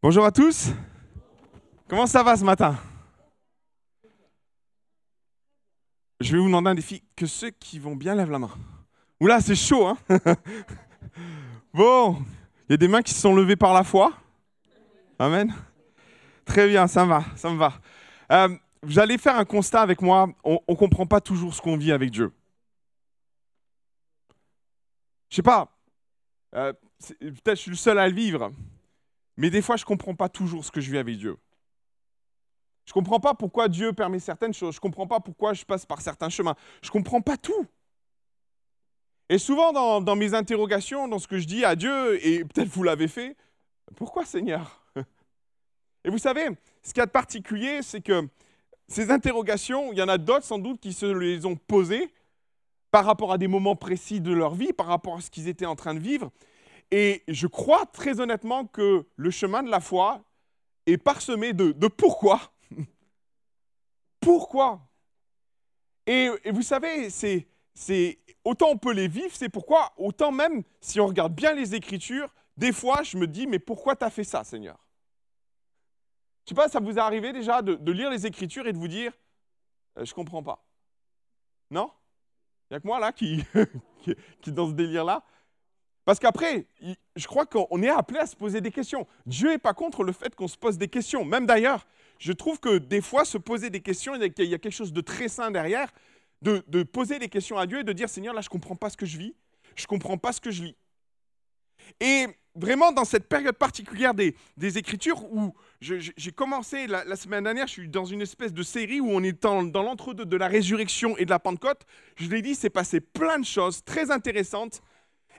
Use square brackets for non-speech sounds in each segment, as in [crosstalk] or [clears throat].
Bonjour à tous. Comment ça va ce matin? Je vais vous demander un défi. Que ceux qui vont bien lèvent la main. Oula, c'est chaud, hein? [laughs] Bon, il y a des mains qui se sont levées par la foi. Amen. Très bien, ça me va, ça me va. Euh, vous allez faire un constat avec moi. On ne comprend pas toujours ce qu'on vit avec Dieu. Je sais pas. Euh, peut-être je suis le seul à le vivre. Mais des fois, je ne comprends pas toujours ce que je vis avec Dieu. Je ne comprends pas pourquoi Dieu permet certaines choses. Je ne comprends pas pourquoi je passe par certains chemins. Je ne comprends pas tout. Et souvent, dans, mes interrogations, dans ce que je dis à Dieu, et peut-être vous l'avez fait, pourquoi Seigneur? [laughs] Et vous savez, ce qu'il y a de particulier, c'est que ces interrogations, il y en a d'autres sans doute qui se les ont posées par rapport à des moments précis de leur vie, par rapport à ce qu'ils étaient en train de vivre. Et je crois très honnêtement que le chemin de la foi est parsemé de, pourquoi. [laughs] pourquoi? Et, vous savez, c'est, autant on peut les vivre, c'est pourquoi, autant même si on regarde bien les Écritures, des fois je me dis, mais pourquoi tu as fait ça, Seigneur? Je sais pas, ça vous est arrivé déjà de, lire les Écritures et de vous dire, euh, je comprends pas. Non? Il n'y a que moi là qui, [laughs] qui, qui dans ce délire-là. Parce qu'après, je crois qu'on est appelé à se poser des questions. Dieu n'est pas contre le fait qu'on se pose des questions. Même d'ailleurs, je trouve que des fois, se poser des questions, il y a quelque chose de très sain derrière, de, poser des questions à Dieu et de dire, Seigneur, là, je ne comprends pas ce que je vis, je ne comprends pas ce que je lis. Et vraiment, dans cette période particulière des, Écritures, où j'ai commencé la, semaine dernière, je suis dans une espèce de série où on est dans, dans l'entre-deux de la résurrection et de la Pentecôte, je l'ai dit, c'est passé plein de choses très intéressantes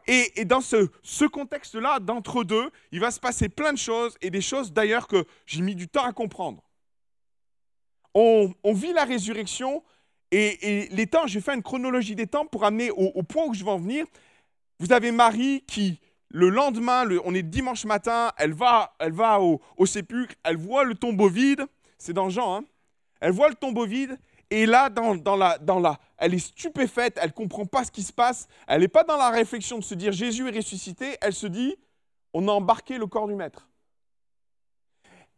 et, dans ce, contexte-là, d'entre-deux, il va se passer plein de choses, et des choses d'ailleurs que j'ai mis du temps à comprendre. On, vit la résurrection, et, les temps, j'ai fait une chronologie des temps pour amener au, point où je vais en venir. Vous avez Marie qui, le lendemain, on est dimanche matin, elle va, elle va au, au sépulcre, elle voit le tombeau vide, c'est dans Jean, hein, elle voit le tombeau vide, et là, elle est stupéfaite, elle ne comprend pas ce qui se passe, elle n'est pas dans la réflexion de se dire Jésus est ressuscité, elle se dit, on a embarqué le corps du maître.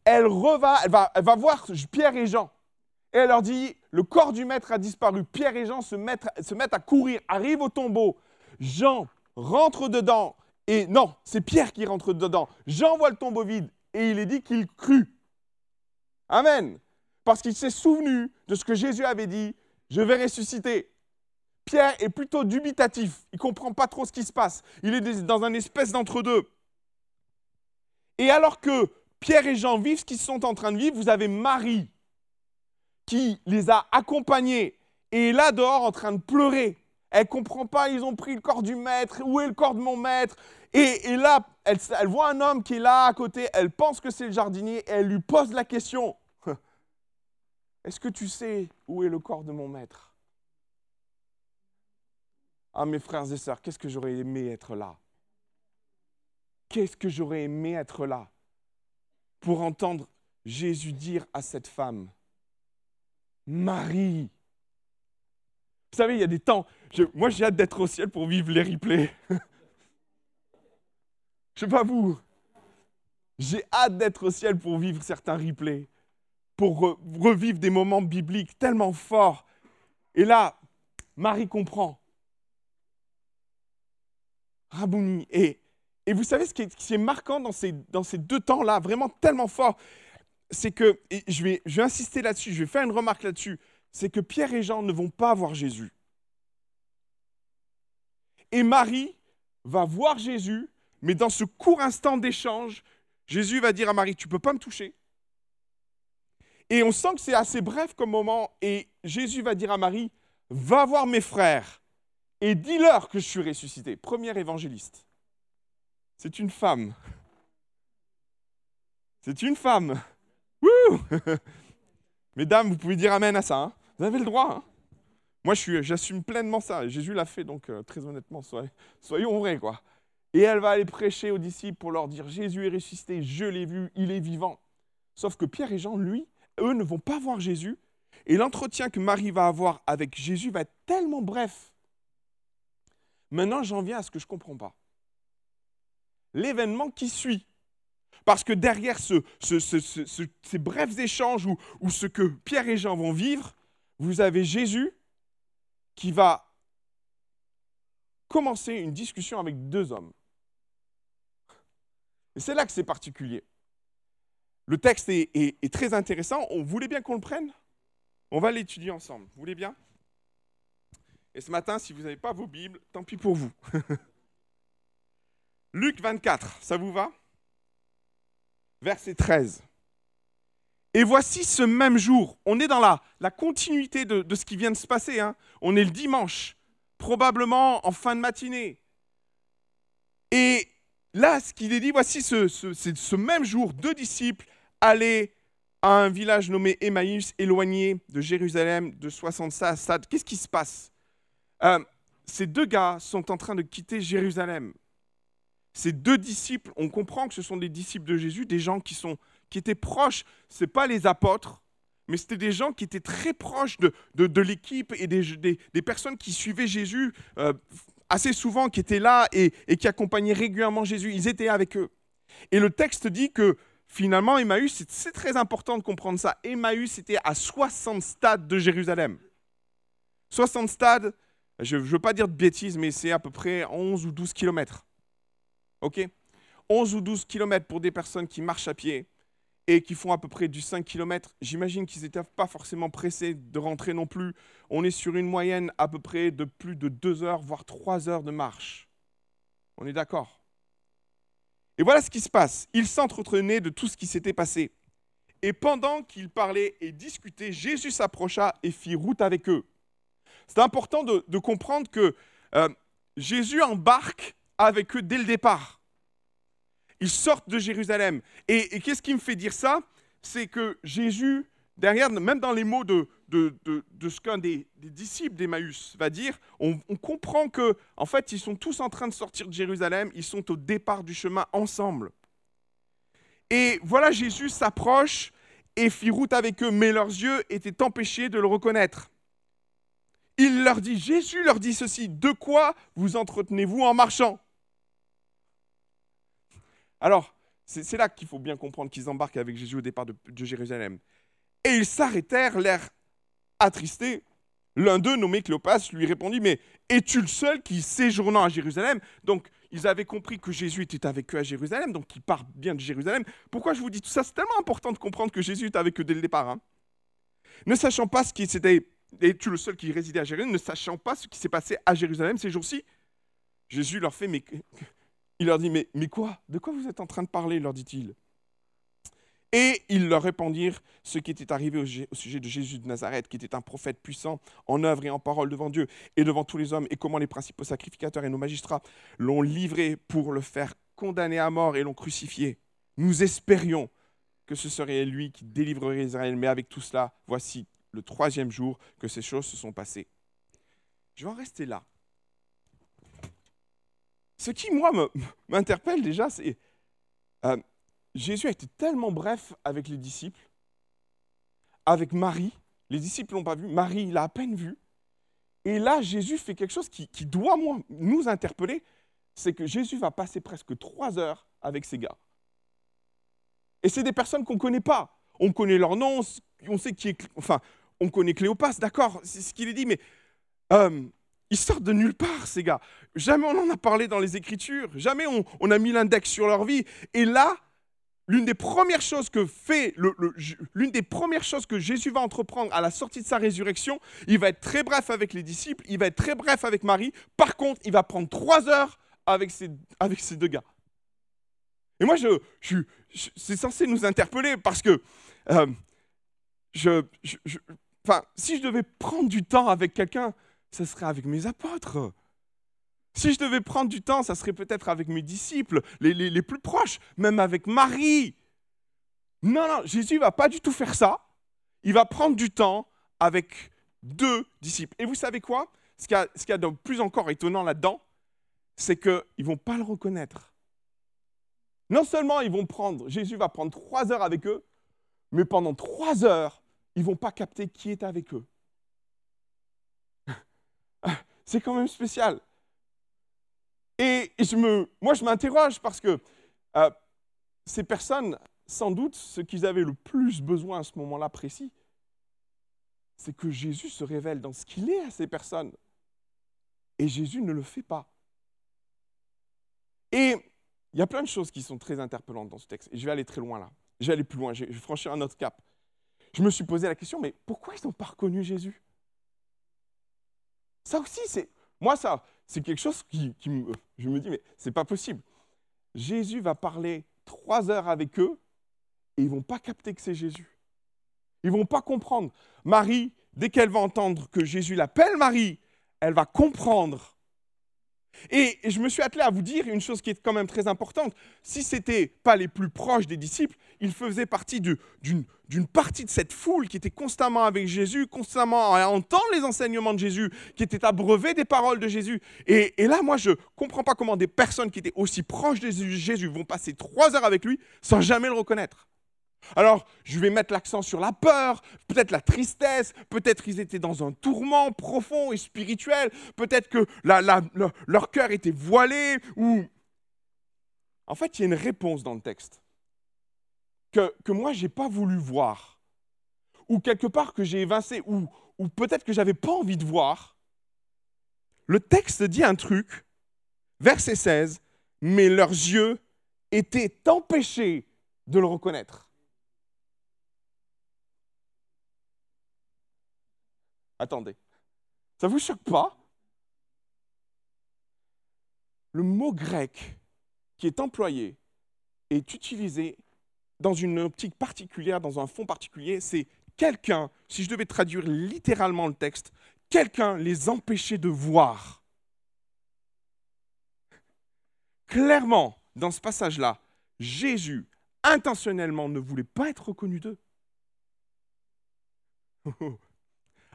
Elle, reva, elle, va, elle va voir Pierre et Jean, et elle leur dit, le corps du maître a disparu. Pierre et Jean se mettent, se mettent à courir, arrivent au tombeau. Jean rentre dedans, et non, c'est Pierre qui rentre dedans. Jean voit le tombeau vide, et il est dit qu'il crut. Amen parce qu'il s'est souvenu de ce que Jésus avait dit, je vais ressusciter. Pierre est plutôt dubitatif, il ne comprend pas trop ce qui se passe, il est dans un espèce d'entre-deux. Et alors que Pierre et Jean vivent ce qu'ils sont en train de vivre, vous avez Marie qui les a accompagnés et est là dehors en train de pleurer. Elle ne comprend pas, ils ont pris le corps du maître, où est le corps de mon maître? Et, là, elle, voit un homme qui est là à côté, elle pense que c'est le jardinier elle lui pose la question. Est-ce que tu sais où est le corps de mon maître? Ah mes frères et sœurs, qu'est-ce que j'aurais aimé être là? Qu'est-ce que j'aurais aimé être là pour entendre Jésus dire à cette femme, Marie. Vous savez, il y a des temps, moi j'ai hâte d'être au ciel pour vivre les replays. [laughs] Je sais pas vous. J'ai hâte d'être au ciel pour vivre certains replays pour revivre des moments bibliques tellement forts. Et là, Marie comprend. Rabouni. Et, et vous savez ce qui est, marquant dans ces, deux temps-là, vraiment tellement fort, c'est que, je, vais, je vais insister là-dessus, je vais faire une remarque là-dessus, c'est que Pierre et Jean ne vont pas voir Jésus. Et Marie va voir Jésus, mais dans ce court instant d'échange, Jésus va dire à Marie, tu peux pas me toucher, et on sent que c'est assez bref comme moment. Et Jésus va dire à Marie, va voir mes frères et dis-leur que je suis ressuscité. Premier évangéliste. C'est une femme. C'est une femme. Wouh [laughs] Mesdames, vous pouvez dire Amen à ça. Hein. vous avez le droit. Hein. Moi, j'assume pleinement ça. Jésus l'a fait, donc euh, très honnêtement, soyons vrais. Quoi. Et elle va aller prêcher aux disciples pour leur dire Jésus est ressuscité, je l'ai vu, il est vivant. Sauf que Pierre et Jean, lui, eux ne vont pas voir Jésus. Et l'entretien que Marie va avoir avec Jésus va être tellement bref. Maintenant, j'en viens à ce que je ne comprends pas. L'événement qui suit. Parce que derrière ces brefs échanges ou, ou ce que Pierre et Jean vont vivre, vous avez Jésus qui va commencer une discussion avec deux hommes. Et c'est là que c'est particulier. Le texte est, très intéressant. On voulait bien qu'on le prenne On va l'étudier ensemble. Vous voulez bien? Et ce matin, si vous n'avez pas vos Bibles, tant pis pour vous. [laughs] Luc 24, ça vous va? Verset 13. Et voici ce même jour, on est dans la, continuité de, ce qui vient de se passer. Hein. On est le dimanche, probablement en fin de matinée. Et là, ce qu'il est dit, voici ce, ce, même jour, deux disciples allaient à un village nommé Emmaüs, éloigné de Jérusalem de 60 stades. Qu'est-ce qui se passe? Euh, Ces deux gars sont en train de quitter Jérusalem. Ces deux disciples, on comprend que ce sont des disciples de Jésus, des gens qui, sont, qui étaient proches, ce pas les apôtres, mais c'était des gens qui étaient très proches de, de, l'équipe et des, des, personnes qui suivaient Jésus euh, assez souvent, qui étaient là et, qui accompagnaient régulièrement Jésus. Ils étaient avec eux. Et le texte dit que finalement, Emmaüs, c'est très important de comprendre ça. Emmaüs était à 60 stades de Jérusalem. 60 stades, je ne veux pas dire de bêtises, mais c'est à peu près 11 ou 12 kilomètres. OK? 11 ou 12 kilomètres pour des personnes qui marchent à pied et qui font à peu près du 5 km, j'imagine qu'ils n'étaient pas forcément pressés de rentrer non plus. On est sur une moyenne à peu près de plus de 2 heures, voire 3 heures de marche. On est d'accord? Et voilà ce qui se passe. Ils s'entretenaient de tout ce qui s'était passé. Et pendant qu'ils parlaient et discutaient, Jésus s'approcha et fit route avec eux. C'est important de, comprendre que euh, Jésus embarque avec eux dès le départ. Ils sortent de Jérusalem. Et, qu'est-ce qui me fait dire ça? C'est que Jésus, derrière, même dans les mots de, ce qu'un des, disciples d'Emmaüs va dire, on, comprend que, en fait, ils sont tous en train de sortir de Jérusalem, ils sont au départ du chemin ensemble. Et voilà, Jésus s'approche et fit route avec eux, mais leurs yeux étaient empêchés de le reconnaître. Il leur dit, Jésus leur dit ceci, de quoi vous entretenez-vous en marchant? Alors, c'est là qu'il faut bien comprendre qu'ils embarquent avec Jésus au départ de, Jérusalem. Et ils s'arrêtèrent, l'air attristés. L'un d'eux, nommé Cléopas, lui répondit, mais es-tu le seul qui séjournant à Jérusalem Donc, ils avaient compris que Jésus était avec eux à Jérusalem, donc ils partent bien de Jérusalem. Pourquoi je vous dis tout ça? C'est tellement important de comprendre que Jésus est avec eux dès le départ. Hein. Ne sachant pas ce qui s'était... Es-tu le seul qui résidait à Jérusalem Ne sachant pas ce qui s'est passé à Jérusalem ces jours-ci Jésus leur fait, il leur dit, mais, mais quoi? De quoi vous êtes en train de parler leur dit-il. Et ils leur répondirent ce qui était arrivé au, sujet de Jésus de Nazareth, qui était un prophète puissant en œuvre et en parole devant Dieu et devant tous les hommes, et comment les principaux sacrificateurs et nos magistrats l'ont livré pour le faire condamner à mort et l'ont crucifié. Nous espérions que ce serait lui qui délivrerait Israël, mais avec tout cela, voici le troisième jour que ces choses se sont passées. Je vais en rester là. Ce qui, moi, m'interpelle déjà, c'est euh, Jésus a été tellement bref avec les disciples, avec Marie. Les disciples l'ont pas vu, Marie l'a à peine vu. Et là, Jésus fait quelque chose qui, doit nous interpeller, c'est que Jésus va passer presque trois heures avec ces gars. Et c'est des personnes qu'on ne connaît pas. On connaît leur nom, on sait qui est... Enfin, on connaît Cléopas, d'accord, c'est ce qu'il est dit, mais euh, ils sortent de nulle part, ces gars. Jamais on en a parlé dans les Écritures. Jamais on, a mis l'index sur leur vie. Et là, l'une des premières choses que fait, l'une des premières choses que Jésus va entreprendre à la sortie de sa résurrection, il va être très bref avec les disciples, il va être très bref avec Marie. Par contre, il va prendre trois heures avec ces, avec ces deux gars. Et moi, je, je, c'est censé nous interpeller parce que euh, je, enfin, si je devais prendre du temps avec quelqu'un, ce serait avec mes apôtres. Si je devais prendre du temps, ça serait peut-être avec mes disciples, les, plus proches, même avec Marie. Non, non, Jésus ne va pas du tout faire ça. Il va prendre du temps avec deux disciples. Et vous savez quoi? Ce qu'il y, de plus encore étonnant là-dedans, c'est qu'ils ne vont pas le reconnaître. Non seulement ils vont prendre, Jésus va prendre trois heures avec eux, mais pendant trois heures, ils ne vont pas capter qui est avec eux. [laughs] C'est quand même spécial. Et moi, je m'interroge parce que euh, ces personnes, sans doute, ce qu'ils avaient le plus besoin à ce moment-là précis, c'est que Jésus se révèle dans ce qu'il est à ces personnes. Et Jésus ne le fait pas. Et il y a plein de choses qui sont très interpellantes dans ce texte. Et je vais aller très loin là. Je vais aller plus loin. Je vais franchir un autre cap. Je me suis posé la question, mais pourquoi ils n'ont pas reconnu Jésus? Ça aussi, c'est. Moi, ça, c'est quelque chose qui, me. Je me dis, mais c'est pas possible. Jésus va parler trois heures avec eux et ils vont pas capter que c'est Jésus. Ils vont pas comprendre. Marie, dès qu'elle va entendre que Jésus l'appelle Marie, elle va comprendre et je me suis attelé à vous dire une chose qui est quand même très importante. Si ce n'était pas les plus proches des disciples, ils faisaient partie d'une partie de cette foule qui était constamment avec Jésus, constamment à entendre les enseignements de Jésus, qui était abreuvé des paroles de Jésus. Et, et là, moi, je ne comprends pas comment des personnes qui étaient aussi proches de Jésus vont passer trois heures avec lui sans jamais le reconnaître. Alors, je vais mettre l'accent sur la peur, peut-être la tristesse, peut-être qu'ils étaient dans un tourment profond et spirituel, peut-être que leur cœur était voilé, ou... En fait, il y a une réponse dans le texte que, que moi, je n'ai pas voulu voir, ou quelque part que j'ai évincé, ou, ou peut-être que j'avais pas envie de voir. Le texte dit un truc, verset 16, mais leurs yeux étaient empêchés de le reconnaître. Attendez. Ça vous choque pas? Le mot grec qui est employé est utilisé dans une optique particulière, dans un fond particulier, c'est quelqu'un, si je devais traduire littéralement le texte, quelqu'un les empêchait de voir. Clairement, dans ce passage-là, Jésus intentionnellement ne voulait pas être reconnu d'eux.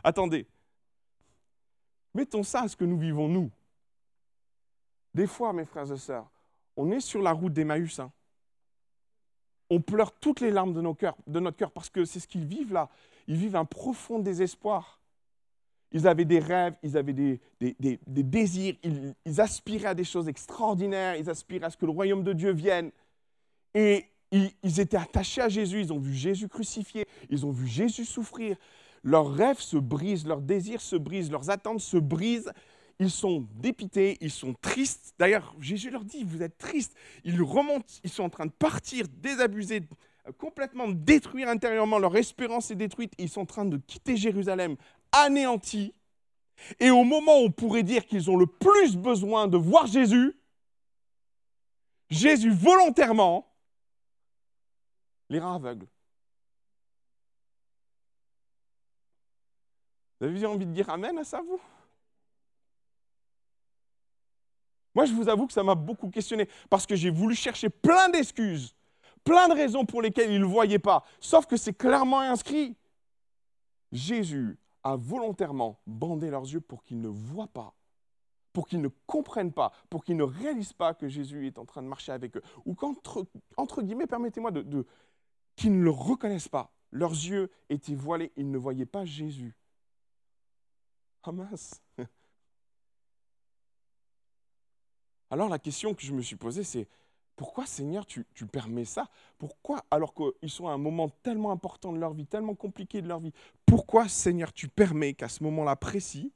Attendez. Mettons ça à ce que nous vivons, nous. Des fois, mes frères et sœurs, on est sur la route d'Emmaüs. Hein. On pleure toutes les larmes de, nos cœurs, de notre cœur parce que c'est ce qu'ils vivent là. Ils vivent un profond désespoir. Ils avaient des rêves, ils avaient des, désirs, ils, aspiraient à des choses extraordinaires, ils aspiraient à ce que le royaume de Dieu vienne. Et ils étaient attachés à Jésus, ils ont vu Jésus crucifié, ils ont vu Jésus souffrir, leurs rêves se brisent, leurs désirs se brisent, leurs attentes se brisent. Ils sont dépités, ils sont tristes. D'ailleurs, Jésus leur dit, vous êtes tristes. Ils remontent, ils sont en train de partir, désabusés, complètement détruire intérieurement. Leur espérance est détruite. Ils sont en train de quitter Jérusalem anéantis. Et au moment où on pourrait dire qu'ils ont le plus besoin de voir Jésus, Jésus volontairement les rend aveugles. Vous avez envie de dire Amen à ça, vous? Moi, je vous avoue que ça m'a beaucoup questionné parce que j'ai voulu chercher plein d'excuses, plein de raisons pour lesquelles ils ne le voyaient pas, sauf que c'est clairement inscrit. Jésus a volontairement bandé leurs yeux pour qu'ils ne voient pas, pour qu'ils ne comprennent pas, pour qu'ils ne réalisent pas que Jésus est en train de marcher avec eux. Ou qu'entre entre guillemets, permettez-moi de qu'ils ne le reconnaissent pas. Leurs yeux étaient voilés, ils ne voyaient pas Jésus. Alors la question que je me suis posée, c'est pourquoi Seigneur tu, permets ça? Pourquoi, alors qu'ils sont à un moment tellement important de leur vie, tellement compliqué de leur vie, pourquoi Seigneur tu permets qu'à ce moment-là précis,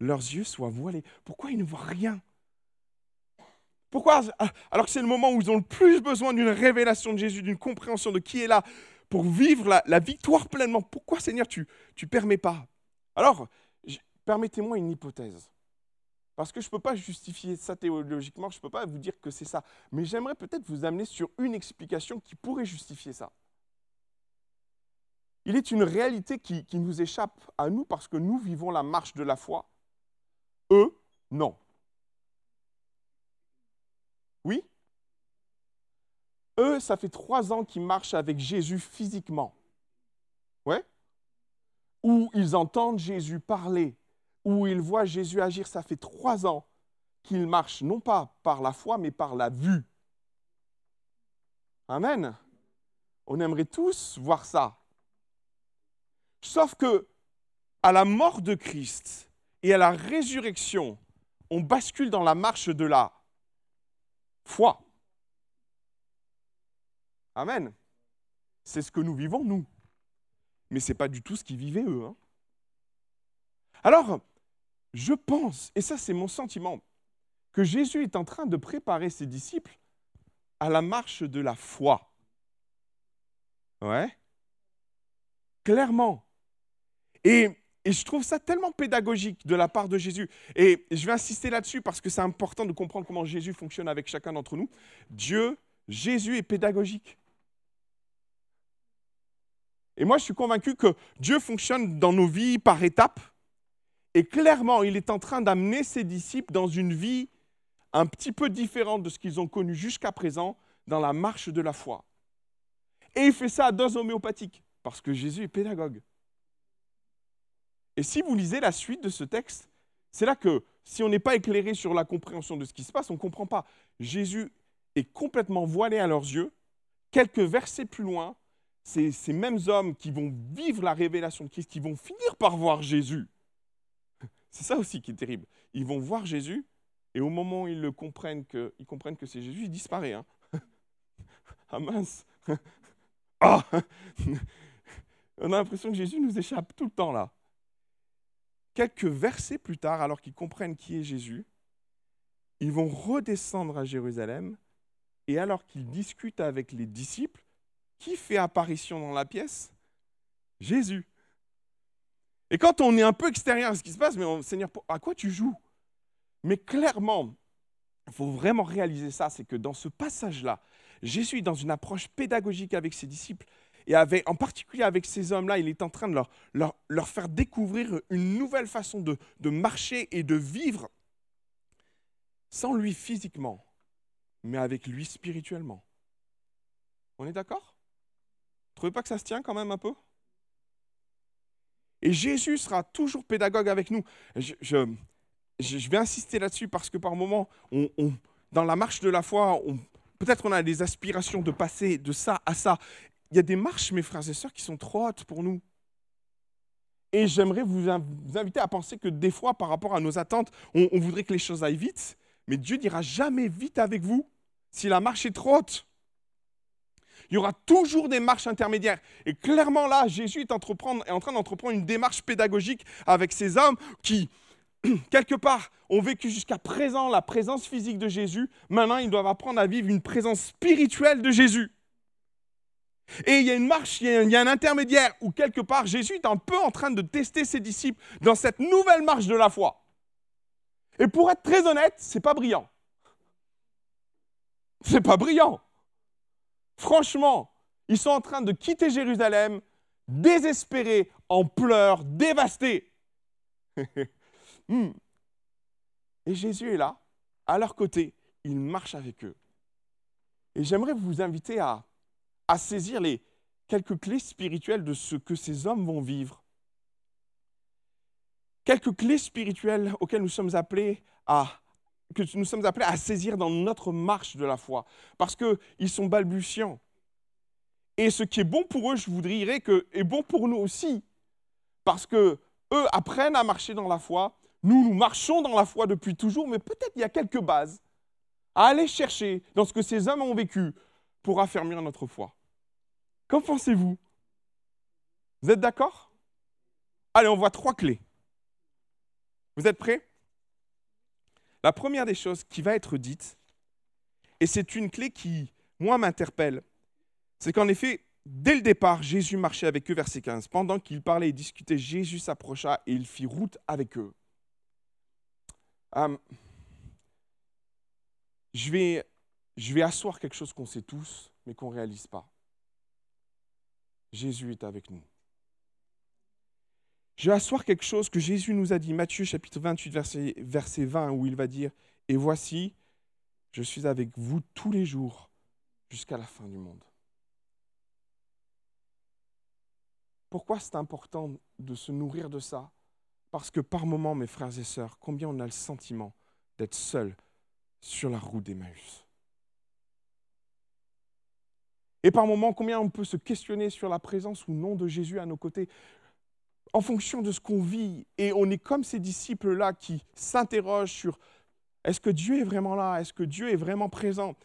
leurs yeux soient voilés? Pourquoi ils ne voient rien? Pourquoi, alors que c'est le moment où ils ont le plus besoin d'une révélation de Jésus, d'une compréhension de qui est là, pour vivre la, victoire pleinement, pourquoi Seigneur tu ne permets pas? Alors, Permettez-moi une hypothèse. Parce que je ne peux pas justifier ça théologiquement, je ne peux pas vous dire que c'est ça. Mais j'aimerais peut-être vous amener sur une explication qui pourrait justifier ça. Il est une réalité qui, qui nous échappe à nous parce que nous vivons la marche de la foi. Eux, non. Oui? Eux, ça fait trois ans qu'ils marchent avec Jésus physiquement. Ouais? Où ils entendent Jésus parler, où il voit Jésus agir, ça fait trois ans qu'il marche non pas par la foi, mais par la vue. Amen. On aimerait tous voir ça. Sauf que à la mort de Christ et à la résurrection, on bascule dans la marche de la foi. Amen. C'est ce que nous vivons, nous. Mais ce n'est pas du tout ce qu'ils vivaient, eux. Hein. Alors, je pense, et ça c'est mon sentiment, que Jésus est en train de préparer ses disciples à la marche de la foi. Ouais. Clairement. Et, je trouve ça tellement pédagogique de la part de Jésus. Et je vais insister là-dessus parce que c'est important de comprendre comment Jésus fonctionne avec chacun d'entre nous. Dieu, Jésus est pédagogique. Et moi, je suis convaincu que Dieu fonctionne dans nos vies par étapes. Et clairement, il est en train d'amener ses disciples dans une vie un petit peu différente de ce qu'ils ont connu jusqu'à présent dans la marche de la foi. Et il fait ça à dose homéopathique, parce que Jésus est pédagogue. Et si vous lisez la suite de ce texte, c'est là que si on n'est pas éclairé sur la compréhension de ce qui se passe, on ne comprend pas. Jésus est complètement voilé à leurs yeux. Quelques versets plus loin, c'est ces mêmes hommes qui vont vivre la révélation de Christ, qui vont finir par voir Jésus. C'est ça aussi qui est terrible. Ils vont voir Jésus, et au moment où ils le comprennent que, ils comprennent que c'est Jésus, il disparaît. Hein. [laughs] ah mince [laughs] Ah [laughs] On a l'impression que Jésus nous échappe tout le temps là. Quelques versets plus tard, alors qu'ils comprennent qui est Jésus, ils vont redescendre à Jérusalem et alors qu'ils discutent avec les disciples, qui fait apparition dans la pièce? Jésus. Et quand on est un peu extérieur à ce qui se passe, mais Seigneur, à quoi tu joues? Mais clairement, il faut vraiment réaliser ça, c'est que dans ce passage-là, Jésus est dans une approche pédagogique avec ses disciples. Et en particulier avec ces hommes-là, il est en train de leur, leur, faire découvrir une nouvelle façon de, de marcher et de vivre sans lui physiquement, mais avec lui spirituellement. On est d'accord? Trouvez pas que ça se tient quand même un peu? Et Jésus sera toujours pédagogue avec nous. Je, je, vais insister là-dessus parce que par moments, on, dans la marche de la foi, peut-être on a des aspirations de passer de ça à ça il y a des marches, mes frères et sœurs, qui sont trop hautes pour nous. Et j'aimerais vous, inviter à penser que des fois, par rapport à nos attentes, on, voudrait que les choses aillent vite, mais Dieu dira jamais vite avec vous si la marche est trop haute. Il y aura toujours des marches intermédiaires. Et clairement là, Jésus est, est en train d'entreprendre une démarche pédagogique avec ces hommes qui, [clears throat] quelque part, ont vécu jusqu'à présent la présence physique de Jésus. Maintenant, ils doivent apprendre à vivre une présence spirituelle de Jésus. Et il y a une marche, il y a un intermédiaire où quelque part Jésus est un peu en train de tester ses disciples dans cette nouvelle marche de la foi. Et pour être très honnête, c'est pas brillant. C'est pas brillant. Franchement, ils sont en train de quitter Jérusalem, désespérés, en pleurs, dévastés. [laughs] Hmm. Et Jésus est là, à leur côté, il marche avec eux. Et j'aimerais vous inviter à à saisir les quelques clés spirituelles de ce que ces hommes vont vivre. Quelques clés spirituelles auxquelles nous sommes appelés à que nous sommes appelés à saisir dans notre marche de la foi, parce qu'ils sont balbutiants. Et ce qui est bon pour eux, je voudrais que est bon pour nous aussi, parce que eux apprennent à marcher dans la foi. Nous, nous marchons dans la foi depuis toujours, mais peut-être il y a quelques bases à aller chercher dans ce que ces hommes ont vécu pour affermir notre foi. Qu'en pensez-vous? Vous êtes d'accord? Allez, on voit trois clés. Vous êtes prêts? La première des choses qui va être dite, et c'est une clé qui, moi, m'interpelle, c'est qu'en effet, dès le départ, Jésus marchait avec eux, verset 15. Pendant qu'ils parlaient et discutaient, Jésus s'approcha et il fit route avec eux. Hum, je, vais, je vais asseoir quelque chose qu'on sait tous, mais qu'on ne réalise pas. Jésus est avec nous. Je vais asseoir quelque chose que Jésus nous a dit, Matthieu chapitre 28, verset, verset 20, où il va dire, Et voici, je suis avec vous tous les jours jusqu'à la fin du monde. Pourquoi c'est important de se nourrir de ça? Parce que par moments, mes frères et sœurs, combien on a le sentiment d'être seul sur la route d'Emmaüs. Et par moments, combien on peut se questionner sur la présence ou non de Jésus à nos côtés en fonction de ce qu'on vit. Et on est comme ces disciples-là qui s'interrogent sur est-ce que Dieu est vraiment là? Est-ce que Dieu est vraiment présent?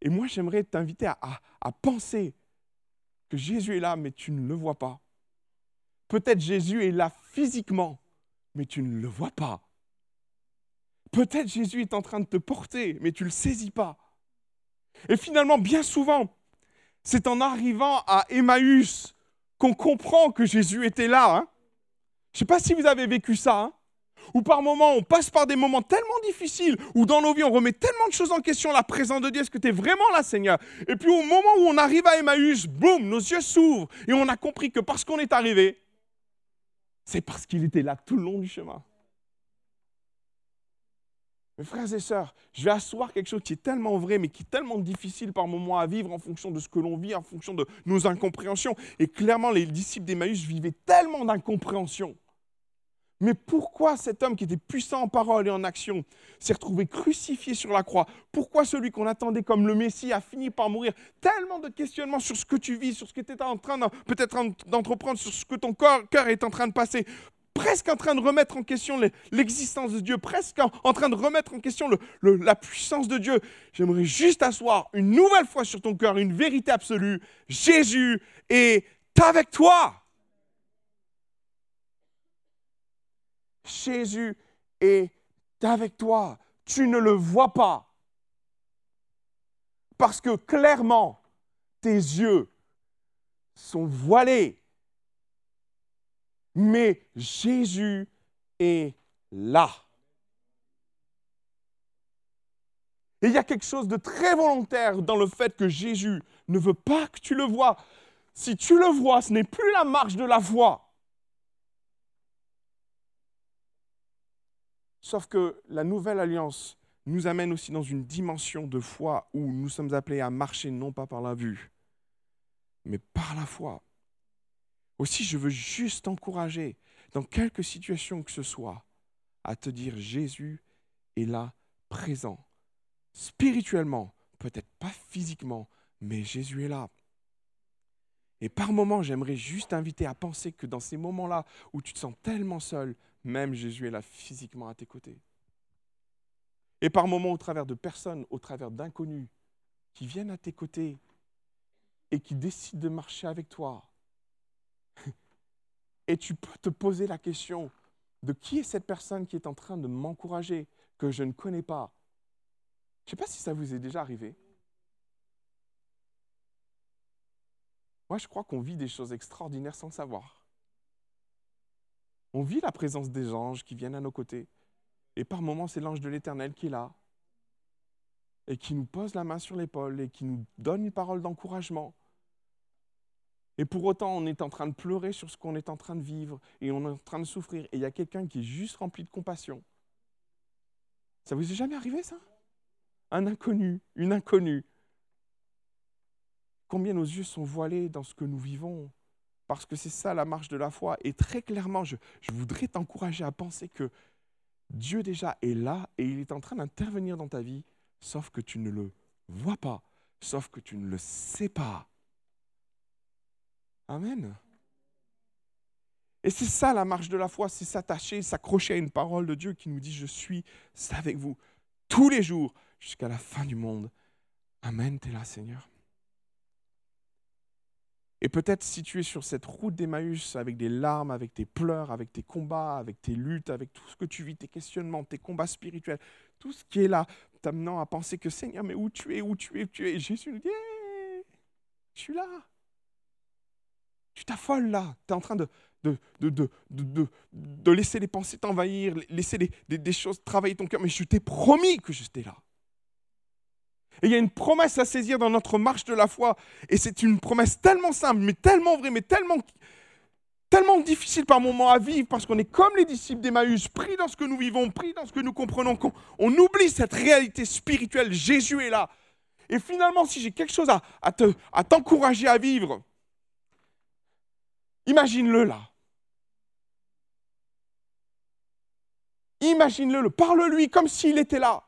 Et moi, j'aimerais t'inviter à, penser que Jésus est là, mais tu ne le vois pas. Peut-être Jésus est là physiquement, mais tu ne le vois pas. Peut-être Jésus est en train de te porter, mais tu ne le saisis pas. Et finalement, bien souvent, c'est en arrivant à Emmaüs qu'on comprend que Jésus était là. Hein. Je ne sais pas si vous avez vécu ça. Hein. Ou par moments, on passe par des moments tellement difficiles, où dans nos vies, on remet tellement de choses en question, la présence de Dieu, est-ce que tu es vraiment là, Seigneur? Et puis au moment où on arrive à Emmaüs, boum, nos yeux s'ouvrent, et on a compris que parce qu'on est arrivé, c'est parce qu'il était là tout le long du chemin. Mes frères et sœurs, je vais asseoir quelque chose qui est tellement vrai, mais qui est tellement difficile par moments à vivre en fonction de ce que l'on vit, en fonction de nos incompréhensions. Et clairement, les disciples d'Emmaüs vivaient tellement d'incompréhension. Mais pourquoi cet homme qui était puissant en parole et en action s'est retrouvé crucifié sur la croix? Pourquoi celui qu'on attendait comme le Messie a fini par mourir? Tellement de questionnements sur ce que tu vis, sur ce que tu es en train peut-être d'entreprendre, sur ce que ton cœur est en train de passer presque en train de remettre en question l'existence de Dieu, presque en, train de remettre en question la puissance de Dieu. J'aimerais juste asseoir une nouvelle fois sur ton cœur une vérité absolue. Jésus est avec toi. Jésus est avec toi. Tu ne le vois pas. Parce que clairement, tes yeux sont voilés mais Jésus est là. Et il y a quelque chose de très volontaire dans le fait que Jésus ne veut pas que tu le vois. Si tu le vois, ce n'est plus la marche de la foi. Sauf que la nouvelle alliance nous amène aussi dans une dimension de foi où nous sommes appelés à marcher non pas par la vue, mais par la foi. Aussi, je veux juste t'encourager, dans quelque situation que ce soit, à te dire Jésus est là, présent, spirituellement, peut-être pas physiquement, mais Jésus est là. Et par moments, j'aimerais juste t'inviter à penser que dans ces moments-là où tu te sens tellement seul, même Jésus est là physiquement à tes côtés. Et par moments, au travers de personnes, au travers d'inconnus, qui viennent à tes côtés et qui décident de marcher avec toi, et tu peux te poser la question de qui est cette personne qui est en train de m'encourager, que je ne connais pas. Je ne sais pas si ça vous est déjà arrivé. Moi, je crois qu'on vit des choses extraordinaires sans savoir. On vit la présence des anges qui viennent à nos côtés. Et par moments, c'est l'ange de l'Éternel qui est là et qui nous pose la main sur l'épaule et qui nous donne une parole d'encouragement. Et pour autant, on est en train de pleurer sur ce qu'on est en train de vivre et on est en train de souffrir. Et il y a quelqu'un qui est juste rempli de compassion. Ça vous est jamais arrivé ça? Un inconnu, une inconnue. Combien nos yeux sont voilés dans ce que nous vivons Parce que c'est ça la marche de la foi. Et très clairement, je, je voudrais t'encourager à penser que Dieu déjà est là et il est en train d'intervenir dans ta vie, sauf que tu ne le vois pas, sauf que tu ne le sais pas. Amen. Et c'est ça la marche de la foi, c'est s'attacher, s'accrocher à une parole de Dieu qui nous dit, je suis avec vous tous les jours jusqu'à la fin du monde. Amen, tu es là Seigneur. Et peut-être si tu es sur cette route d'Emmaüs avec des larmes, avec tes pleurs, avec tes combats, avec tes luttes, avec tout ce que tu vis, tes questionnements, tes combats spirituels, tout ce qui est là, t'amenant à penser que Seigneur, mais où tu es, où tu es, où tu es, Jésus nous dit, je suis là, tu t'affoles là, tu es en train de, de, de, de, laisser les pensées t'envahir, laisser des, choses travailler ton cœur, mais je t'ai promis que j'étais là. Et il y a une promesse à saisir dans notre marche de la foi, et c'est une promesse tellement simple, mais tellement vraie, mais tellement, tellement difficile par moments à vivre, parce qu'on est comme les disciples d'Emmaüs, pris dans ce que nous vivons, pris dans ce que nous comprenons, qu'on on oublie cette réalité spirituelle, Jésus est là. Et finalement, si j'ai quelque chose à, à t'encourager à vivre, Imagine-le là. Imagine-le, parle-lui comme s'il était là.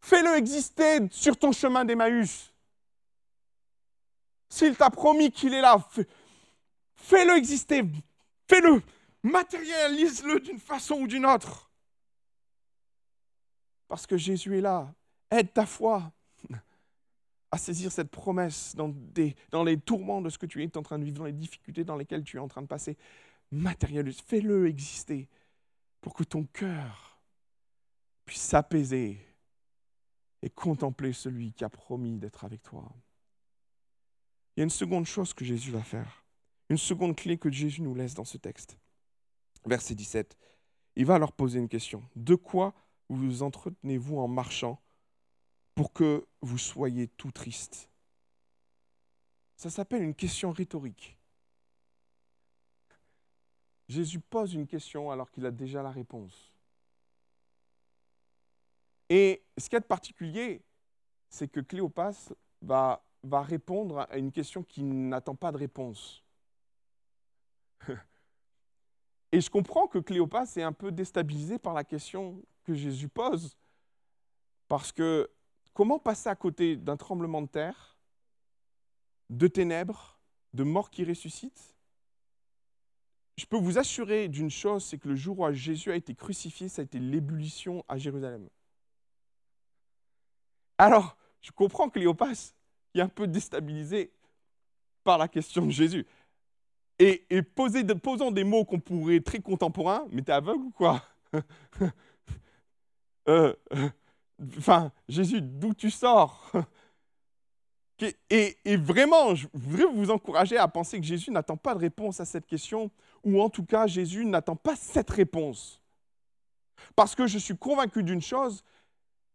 Fais-le exister sur ton chemin d'Emmaüs. S'il t'a promis qu'il est là, fais-le exister. Fais-le. Matérialise-le d'une façon ou d'une autre. Parce que Jésus est là. Aide ta foi. À saisir cette promesse dans, les tourments de ce que tu es en train de vivre, dans les difficultés dans lesquelles tu es en train de passer. Matérialise, fais-le exister pour que ton cœur puisse s'apaiser et contempler celui qui a promis d'être avec toi. Il y a une seconde chose que Jésus va faire, une seconde clé que Jésus nous laisse dans ce texte. Verset 17, il va leur poser une question. De quoi vous entretenez-vous en marchant pour que vous soyez tout triste Ça s'appelle une question rhétorique. Jésus pose une question alors qu'il a déjà la réponse. Et ce qui est de particulier, c'est que Cléopas va, va répondre à une question qui n'attend pas de réponse. [laughs] Et je comprends que Cléopas est un peu déstabilisé par la question que Jésus pose, parce que comment passer à côté d'un tremblement de terre, de ténèbres, de mort qui ressuscite Je peux vous assurer d'une chose, c'est que le jour où Jésus a été crucifié, ça a été l'ébullition à Jérusalem. Alors, je comprends Cléopas qui est un peu déstabilisé par la question de Jésus. Et, et posant des mots qu'on pourrait très contemporains, mais t'es aveugle ou quoi? [laughs] Euh, euh, Enfin, Jésus, d'où tu sors? [laughs] Et, vraiment, je voudrais vous encourager à penser que Jésus n'attend pas de réponse à cette question, ou en tout cas, Jésus n'attend pas cette réponse. Parce que je suis convaincu d'une chose,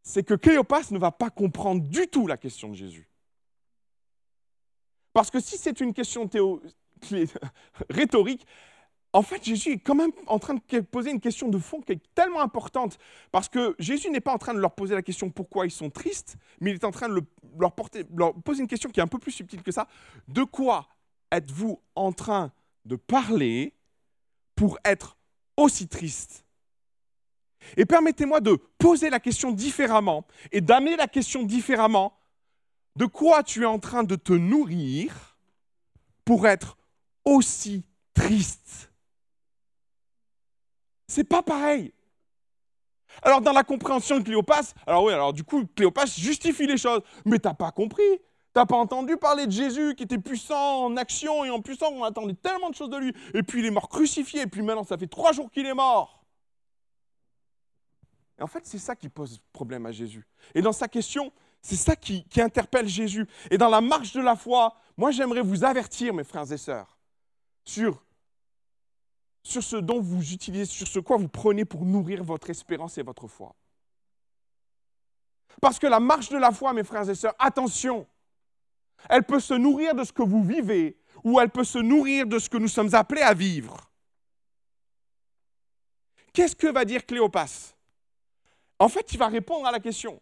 c'est que Cléopas ne va pas comprendre du tout la question de Jésus. Parce que si c'est une question théo [laughs] rhétorique, en fait, Jésus est quand même en train de poser une question de fond qui est tellement importante, parce que Jésus n'est pas en train de leur poser la question pourquoi ils sont tristes, mais il est en train de leur, poser une question qui est un peu plus subtile que ça. De quoi êtes-vous en train de parler pour être aussi triste? Et permettez-moi de poser la question différemment et d'amener la question différemment. De quoi tu es en train de te nourrir pour être aussi triste? C'est pas pareil. Alors dans la compréhension de Cléopas, alors oui, alors du coup Cléopas justifie les choses, mais t'as pas compris. T'as pas entendu parler de Jésus qui était puissant en action et en puissance, on attendait tellement de choses de lui. Et puis il est mort crucifié, et puis maintenant ça fait trois jours qu'il est mort. Et en fait, c'est ça qui pose problème à Jésus. Et dans sa question, c'est ça qui, qui, interpelle Jésus. Et dans la marche de la foi, moi j'aimerais vous avertir, mes frères et sœurs, sur, sur ce dont vous utilisez, sur ce quoi vous prenez pour nourrir votre espérance et votre foi. Parce que la marche de la foi, mes frères et sœurs, attention, elle peut se nourrir de ce que vous vivez ou elle peut se nourrir de ce que nous sommes appelés à vivre. Qu'est-ce que va dire Cléopas? En fait, il va répondre à la question.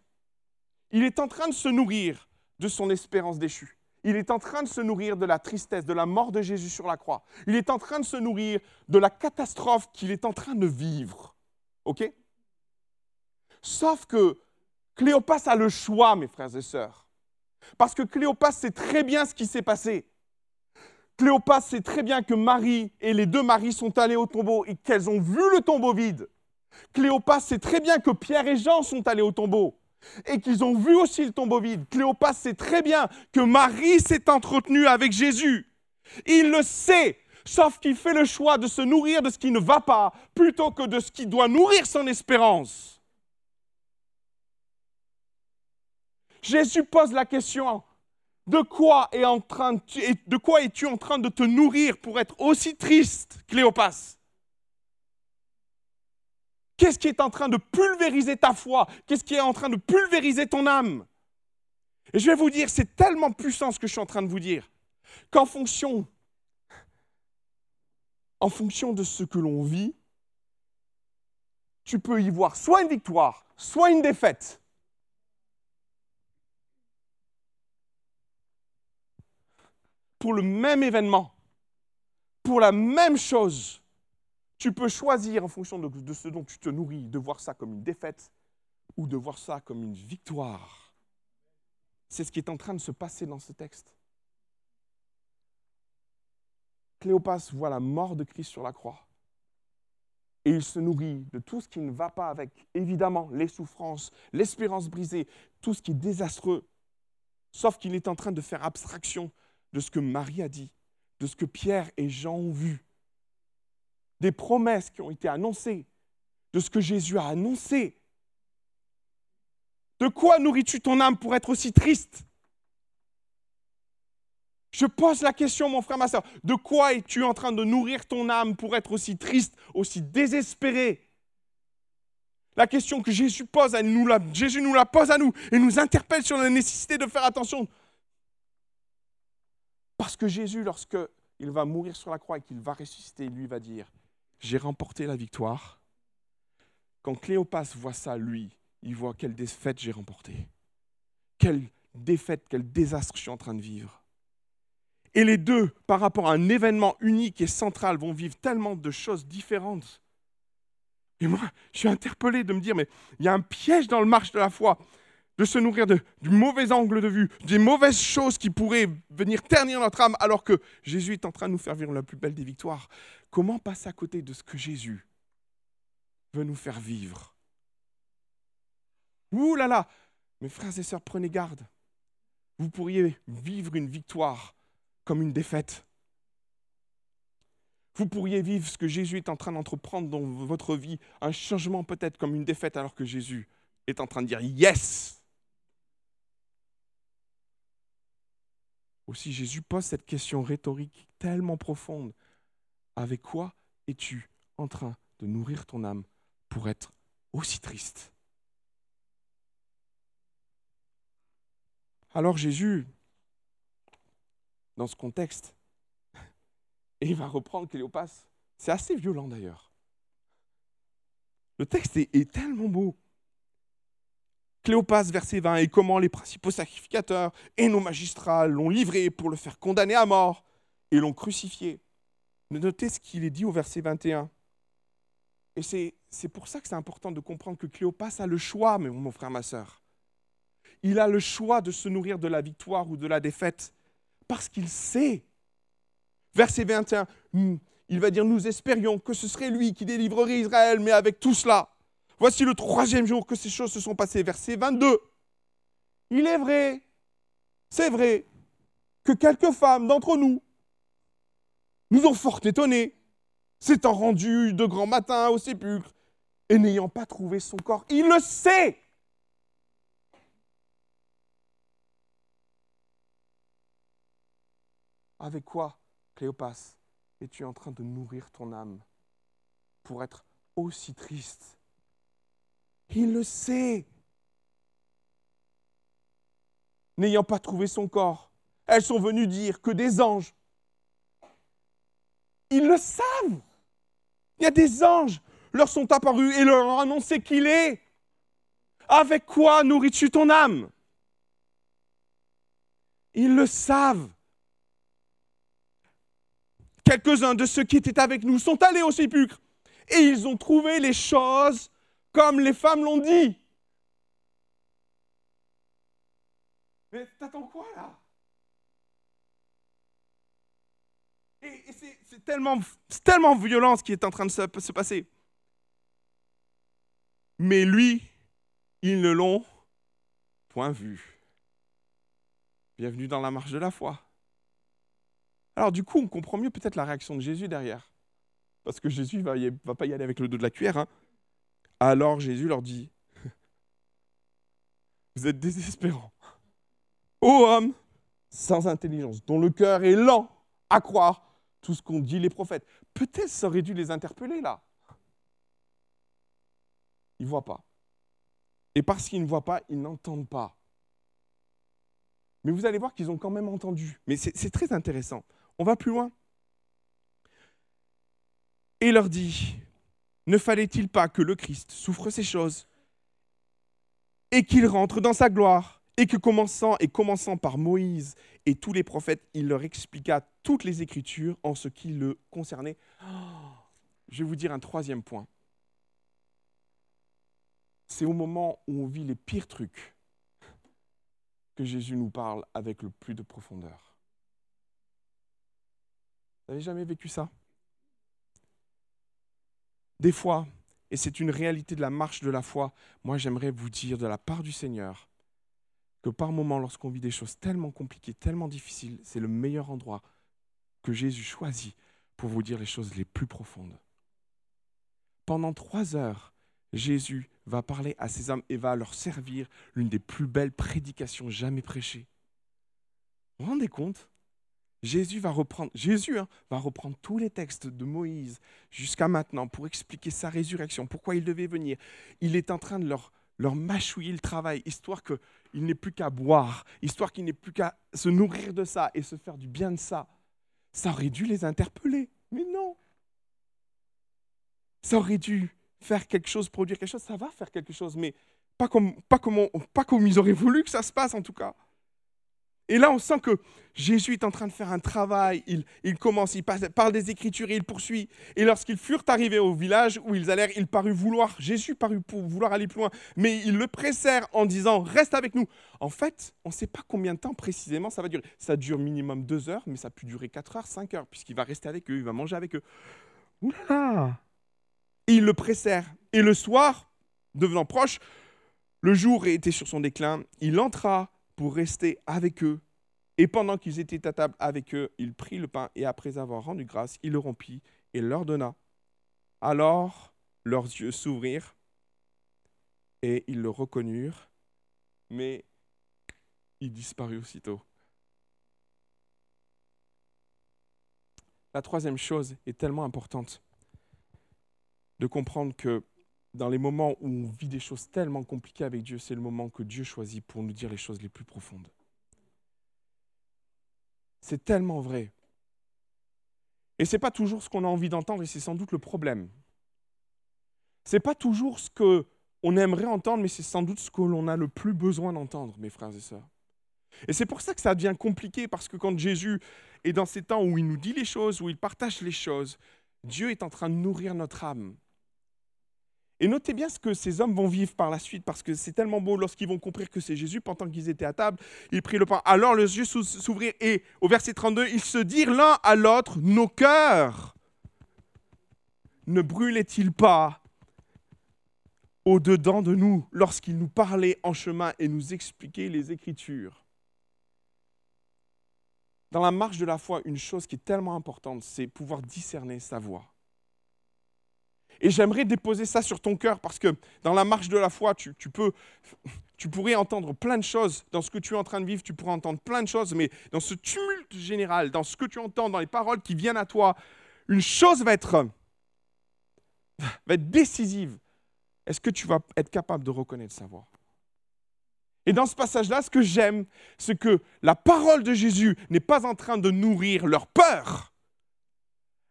Il est en train de se nourrir de son espérance déchue. Il est en train de se nourrir de la tristesse, de la mort de Jésus sur la croix. Il est en train de se nourrir de la catastrophe qu'il est en train de vivre. OK? Sauf que Cléopas a le choix, mes frères et sœurs. Parce que Cléopas sait très bien ce qui s'est passé. Cléopas sait très bien que Marie et les deux maris sont allés au tombeau et qu'elles ont vu le tombeau vide. Cléopas sait très bien que Pierre et Jean sont allés au tombeau et qu'ils ont vu aussi le tombeau vide. Cléopas sait très bien que Marie s'est entretenue avec Jésus. Il le sait, sauf qu'il fait le choix de se nourrir de ce qui ne va pas plutôt que de ce qui doit nourrir son espérance. Jésus pose la question de quoi, es-tu en train de te nourrir pour être aussi triste, Cléopas? Qu'est-ce qui est en train de pulvériser ta foi? Qu'est-ce qui est en train de pulvériser ton âme? Et je vais vous dire, c'est tellement puissant ce que je suis en train de vous dire, qu'en fonction, en fonction de ce que l'on vit, tu peux y voir soit une victoire, soit une défaite. Pour le même événement, pour la même chose. Tu peux choisir en fonction de, ce dont tu te nourris, de voir ça comme une défaite ou de voir ça comme une victoire. C'est ce qui est en train de se passer dans ce texte. Cléopas voit la mort de Christ sur la croix. Et il se nourrit de tout ce qui ne va pas avec, évidemment, les souffrances, l'espérance brisée, tout ce qui est désastreux. Sauf qu'il est en train de faire abstraction de ce que Marie a dit, de ce que Pierre et Jean ont vu, des promesses qui ont été annoncées, de ce que Jésus a annoncé. De quoi nourris-tu ton âme pour être aussi triste? Je pose la question, mon frère, ma soeur, de quoi es-tu en train de nourrir ton âme pour être aussi triste, aussi désespéré? La question que Jésus pose à nous, Jésus nous la pose à nous et nous interpelle sur la nécessité de faire attention. Parce que Jésus, lorsque il va mourir sur la croix et qu'il va ressusciter, lui va dire J'ai remporté la victoire. Quand Cléopas voit ça, lui, il voit quelle défaite j'ai remportée. Quelle défaite, quel désastre je suis en train de vivre. Et les deux, par rapport à un événement unique et central, vont vivre tellement de choses différentes. Et moi, je suis interpellé de me dire, mais il y a un piège dans le marche de la foi, de se nourrir du mauvais angle de vue, des mauvaises choses qui pourraient venir ternir notre âme, alors que Jésus est en train de nous faire vivre la plus belle des victoires. Comment passer à côté de ce que Jésus veut nous faire vivre? Ouh là là Mes frères et sœurs, prenez garde. Vous pourriez vivre une victoire comme une défaite. Vous pourriez vivre ce que Jésus est en train d'entreprendre dans votre vie, un changement peut-être comme une défaite, alors que Jésus est en train de dire Yes Aussi, Jésus pose cette question rhétorique tellement profonde. Avec quoi es-tu en train de nourrir ton âme pour être aussi triste? Alors Jésus, dans ce contexte, [laughs] et il va reprendre Cléopas. C'est assez violent d'ailleurs. Le texte est, tellement beau. Cléopas, verset 20, et comment les principaux sacrificateurs et nos magistrats l'ont livré pour le faire condamner à mort et l'ont crucifié. Notez ce qu'il est dit au verset 21. Et c'est pour ça que c'est important de comprendre que Cléopas a le choix, mon frère, ma soeur. Il a le choix de se nourrir de la victoire ou de la défaite, parce qu'il sait Verset 21, hmm, il va dire, nous espérions que ce serait lui qui délivrerait Israël, mais avec tout cela, voici le troisième jour que ces choses se sont passées. Verset 22, il est vrai, c'est vrai, que quelques femmes d'entre nous nous ont fort étonnés, s'étant rendues de grand matin au sépulcre et n'ayant pas trouvé son corps. Il le sait. Avec quoi Cléopas, es-tu en train de nourrir ton âme pour être aussi triste Il le sait. N'ayant pas trouvé son corps, elles sont venues dire que des anges. Ils le savent. Il y a des anges leur sont apparus et leur ont annoncé qu'il est. Avec quoi nourris-tu ton âme? Ils le savent quelques-uns de ceux qui étaient avec nous sont allés au sépulcre et ils ont trouvé les choses comme les femmes l'ont dit. Mais t'attends quoi là? Et, c'est tellement, tellement violent ce qui est en train de se, se passer. Mais lui, ils ne l'ont point vu. Bienvenue dans la marche de la foi. Alors du coup, on comprend mieux peut-être la réaction de Jésus derrière. Parce que Jésus ne va, va, pas y aller avec le dos de la cuillère. Hein. Alors Jésus leur dit, [laughs] vous êtes désespérants. Ô homme sans intelligence, dont le cœur est lent à croire tout ce qu'ont dit les prophètes. Peut-être ça aurait dû les interpeller là. Ils ne voient pas. Et parce qu'ils ne voient pas, ils n'entendent pas. Mais vous allez voir qu'ils ont quand même entendu. Mais c'est très intéressant. On va plus loin. Et il leur dit, ne fallait-il pas que le Christ souffre ces choses et qu'il rentre dans sa gloire et que commençant et commençant par Moïse et tous les prophètes, il leur expliqua toutes les Écritures en ce qui le concernait? je vais vous dire un troisième point. C'est au moment où on vit les pires trucs que Jésus nous parle avec le plus de profondeur. Vous n'avez jamais vécu ça? Des fois, et c'est une réalité de la marche de la foi, moi j'aimerais vous dire de la part du Seigneur que par moments, lorsqu'on vit des choses tellement compliquées, tellement difficiles, c'est le meilleur endroit que Jésus choisit pour vous dire les choses les plus profondes. Pendant trois heures, Jésus va parler à ces hommes et va leur servir l'une des plus belles prédications jamais prêchées. Vous vous rendez compte? Jésus va reprendre, Jésus hein, va reprendre tous les textes de Moïse jusqu'à maintenant pour expliquer sa résurrection, pourquoi il devait venir. Il est en train de leur, leur mâchouiller le travail, histoire qu'il n'ait plus qu'à boire, histoire qu'il n'ait plus qu'à se nourrir de ça et se faire du bien de ça. Ça aurait dû les interpeller, mais non. Ça aurait dû faire quelque chose, produire quelque chose, ça va faire quelque chose, mais pas comme, pas comme, pas comme ils auraient voulu que ça se passe en tout cas. Et là, on sent que Jésus est en train de faire un travail. Il, il commence, il parle des Écritures et il poursuit. Et lorsqu'ils furent arrivés au village où ils allèrent, il parut vouloir, Jésus parut pour vouloir aller plus loin, mais ils le pressèrent en disant Reste avec nous. En fait, on ne sait pas combien de temps précisément ça va durer. Ça dure minimum deux heures, mais ça peut durer quatre heures, cinq heures, puisqu'il va rester avec eux, il va manger avec eux. Oula Et ils le pressèrent. Et le soir, devenant proche, le jour était sur son déclin, il entra pour rester avec eux. Et pendant qu'ils étaient à table avec eux, il prit le pain et après avoir rendu grâce, il le rompit et leur donna. Alors leurs yeux s'ouvrirent et ils le reconnurent, mais il disparut aussitôt. La troisième chose est tellement importante de comprendre que dans les moments où on vit des choses tellement compliquées avec Dieu, c'est le moment que Dieu choisit pour nous dire les choses les plus profondes. C'est tellement vrai. Et ce n'est pas toujours ce qu'on a envie d'entendre, et c'est sans doute le problème. Ce n'est pas toujours ce qu'on aimerait entendre, mais c'est sans doute ce que l'on a le plus besoin d'entendre, mes frères et sœurs. Et c'est pour ça que ça devient compliqué, parce que quand Jésus est dans ces temps où il nous dit les choses, où il partage les choses, Dieu est en train de nourrir notre âme. Et notez bien ce que ces hommes vont vivre par la suite, parce que c'est tellement beau lorsqu'ils vont comprendre que c'est Jésus, pendant qu'ils étaient à table, ils prirent le pain. Alors leurs yeux s'ouvrirent et au verset 32, ils se dirent l'un à l'autre, nos cœurs ne brûlaient-ils pas au-dedans de nous lorsqu'il nous parlait en chemin et nous expliquait les Écritures? Dans la marche de la foi, une chose qui est tellement importante, c'est pouvoir discerner sa voix. Et j'aimerais déposer ça sur ton cœur parce que dans la marche de la foi, tu, peux, tu pourrais entendre plein de choses. Dans ce que tu es en train de vivre, tu pourrais entendre plein de choses, mais dans ce tumulte général, dans ce que tu entends, dans les paroles qui viennent à toi, une chose va être, va être décisive. Est-ce que tu vas être capable de reconnaître sa voix? Et dans ce passage-là, ce que j'aime, c'est que la parole de Jésus n'est pas en train de nourrir leur peur,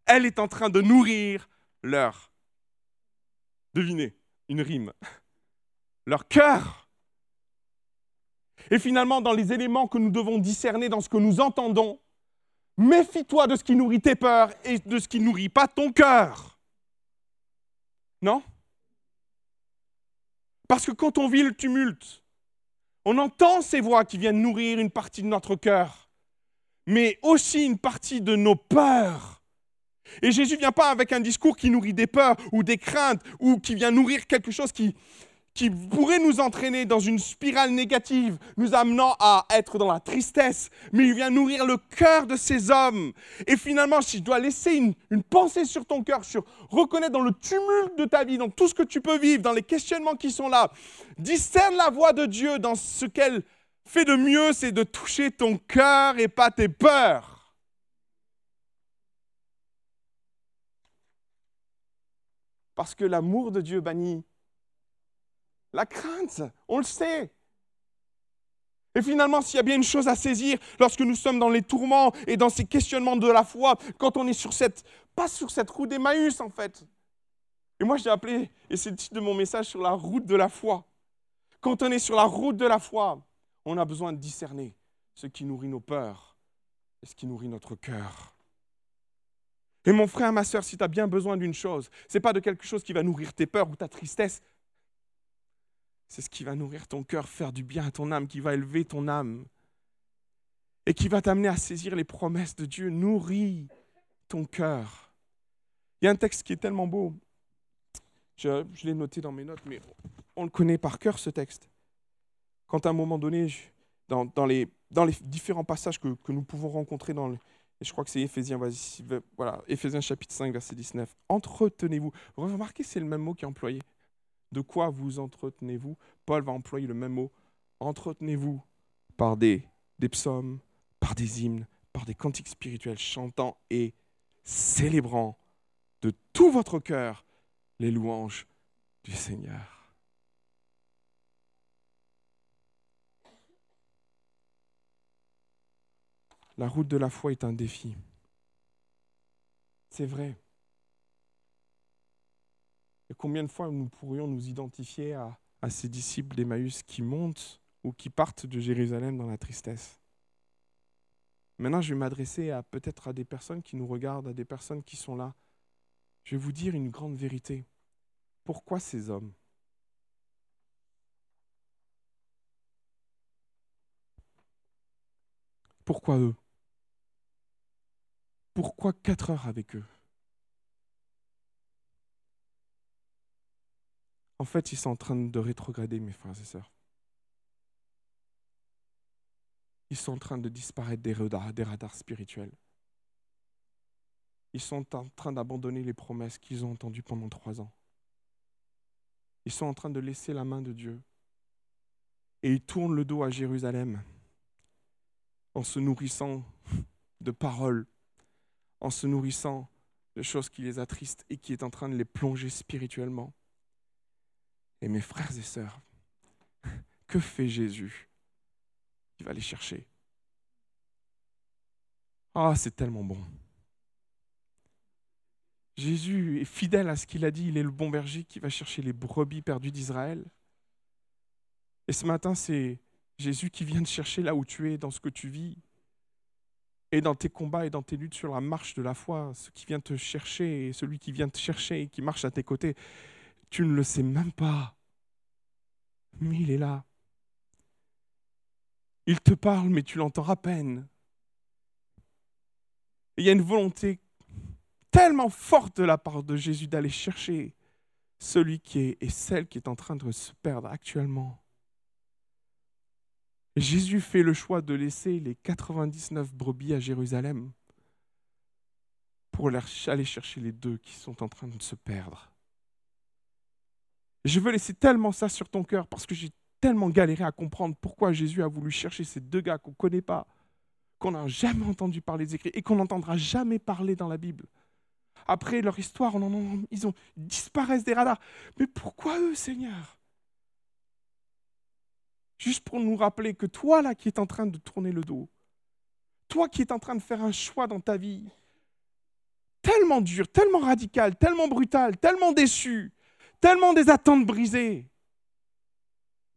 elle est en train de nourrir leur Devinez, une rime. Leur cœur. Et finalement, dans les éléments que nous devons discerner dans ce que nous entendons, méfie-toi de ce qui nourrit tes peurs et de ce qui nourrit pas ton cœur. Non? Parce que quand on vit le tumulte, on entend ces voix qui viennent nourrir une partie de notre cœur, mais aussi une partie de nos peurs. Et Jésus ne vient pas avec un discours qui nourrit des peurs ou des craintes ou qui vient nourrir quelque chose qui, pourrait nous entraîner dans une spirale négative, nous amenant à être dans la tristesse, mais il vient nourrir le cœur de ces hommes. Et finalement, si je dois laisser une, une pensée sur ton cœur, sur reconnaître dans le tumulte de ta vie, dans tout ce que tu peux vivre, dans les questionnements qui sont là, discerne la voix de Dieu dans ce qu'elle fait de mieux, c'est de toucher ton cœur et pas tes peurs. Parce que l'amour de Dieu bannit la crainte, on le sait. Et finalement, s'il y a bien une chose à saisir lorsque nous sommes dans les tourments et dans ces questionnements de la foi, quand on est sur cette, pas sur cette route d'Emmaüs en fait. Et moi, j'ai appelé, et c'est le titre de mon message, sur la route de la foi. Quand on est sur la route de la foi, on a besoin de discerner ce qui nourrit nos peurs et ce qui nourrit notre cœur. Et mon frère, ma soeur, si tu as bien besoin d'une chose, ce n'est pas de quelque chose qui va nourrir tes peurs ou ta tristesse. C'est ce qui va nourrir ton cœur, faire du bien à ton âme, qui va élever ton âme et qui va t'amener à saisir les promesses de Dieu. Nourris ton cœur. Il y a un texte qui est tellement beau. Je, l'ai noté dans mes notes, mais on le connaît par cœur, ce texte. Quand à un moment donné, dans, les, dans les différents passages que, nous pouvons rencontrer dans le, et je crois que c'est Éphésiens, chapitre 5, verset 19. Entretenez-vous. Remarquez, c'est le même mot qui est employé. De quoi vous entretenez-vous? Paul va employer le même mot. Entretenez-vous par des, des psaumes, par des hymnes, par des cantiques spirituels, chantant et célébrant de tout votre cœur les louanges du Seigneur. La route de la foi est un défi. C'est vrai. Et combien de fois nous pourrions nous identifier à, ces disciples d'Emmaüs qui montent ou qui partent de Jérusalem dans la tristesse? Maintenant, je vais m'adresser peut-être à des personnes qui nous regardent, à des personnes qui sont là. Je vais vous dire une grande vérité. Pourquoi ces hommes? Pourquoi eux? Pourquoi quatre heures avec eux? En fait, ils sont en train de rétrograder, mes frères et sœurs. Ils sont en train de disparaître des radars, spirituels. Ils sont en train d'abandonner les promesses qu'ils ont entendues pendant trois ans. Ils sont en train de laisser la main de Dieu. Et ils tournent le dos à Jérusalem en se nourrissant de paroles en se nourrissant de choses qui les attristent et qui est en train de les plonger spirituellement. Et mes frères et sœurs, [laughs] que fait Jésus Il va les chercher? Ah, c'est tellement bon. Jésus est fidèle à ce qu'il a dit, il est le bon berger qui va chercher les brebis perdues d'Israël. Et ce matin, c'est Jésus qui vient te chercher là où tu es, dans ce que tu vis, et dans tes combats et dans tes luttes sur la marche de la foi, ce qui vient te chercher et celui qui vient te chercher et qui marche à tes côtés, tu ne le sais même pas. Mais il est là. Il te parle, mais tu l'entends à peine. il y a une volonté tellement forte de la part de Jésus d'aller chercher celui qui est et celle qui est en train de se perdre actuellement. Jésus fait le choix de laisser les 99 brebis à Jérusalem pour aller chercher les deux qui sont en train de se perdre. je veux laisser tellement ça sur ton cœur parce que j'ai tellement galéré à comprendre pourquoi Jésus a voulu chercher ces deux gars qu'on ne connaît pas, qu'on n'a jamais entendu parler des écrits et qu'on n'entendra jamais parler dans la Bible. Après leur histoire, ils ont disparaissent des radars. Mais pourquoi eux, Seigneur? Juste pour nous rappeler que toi là qui es en train de tourner le dos, toi qui es en train de faire un choix dans ta vie, tellement dur, tellement radical, tellement brutal, tellement déçu, tellement des attentes brisées,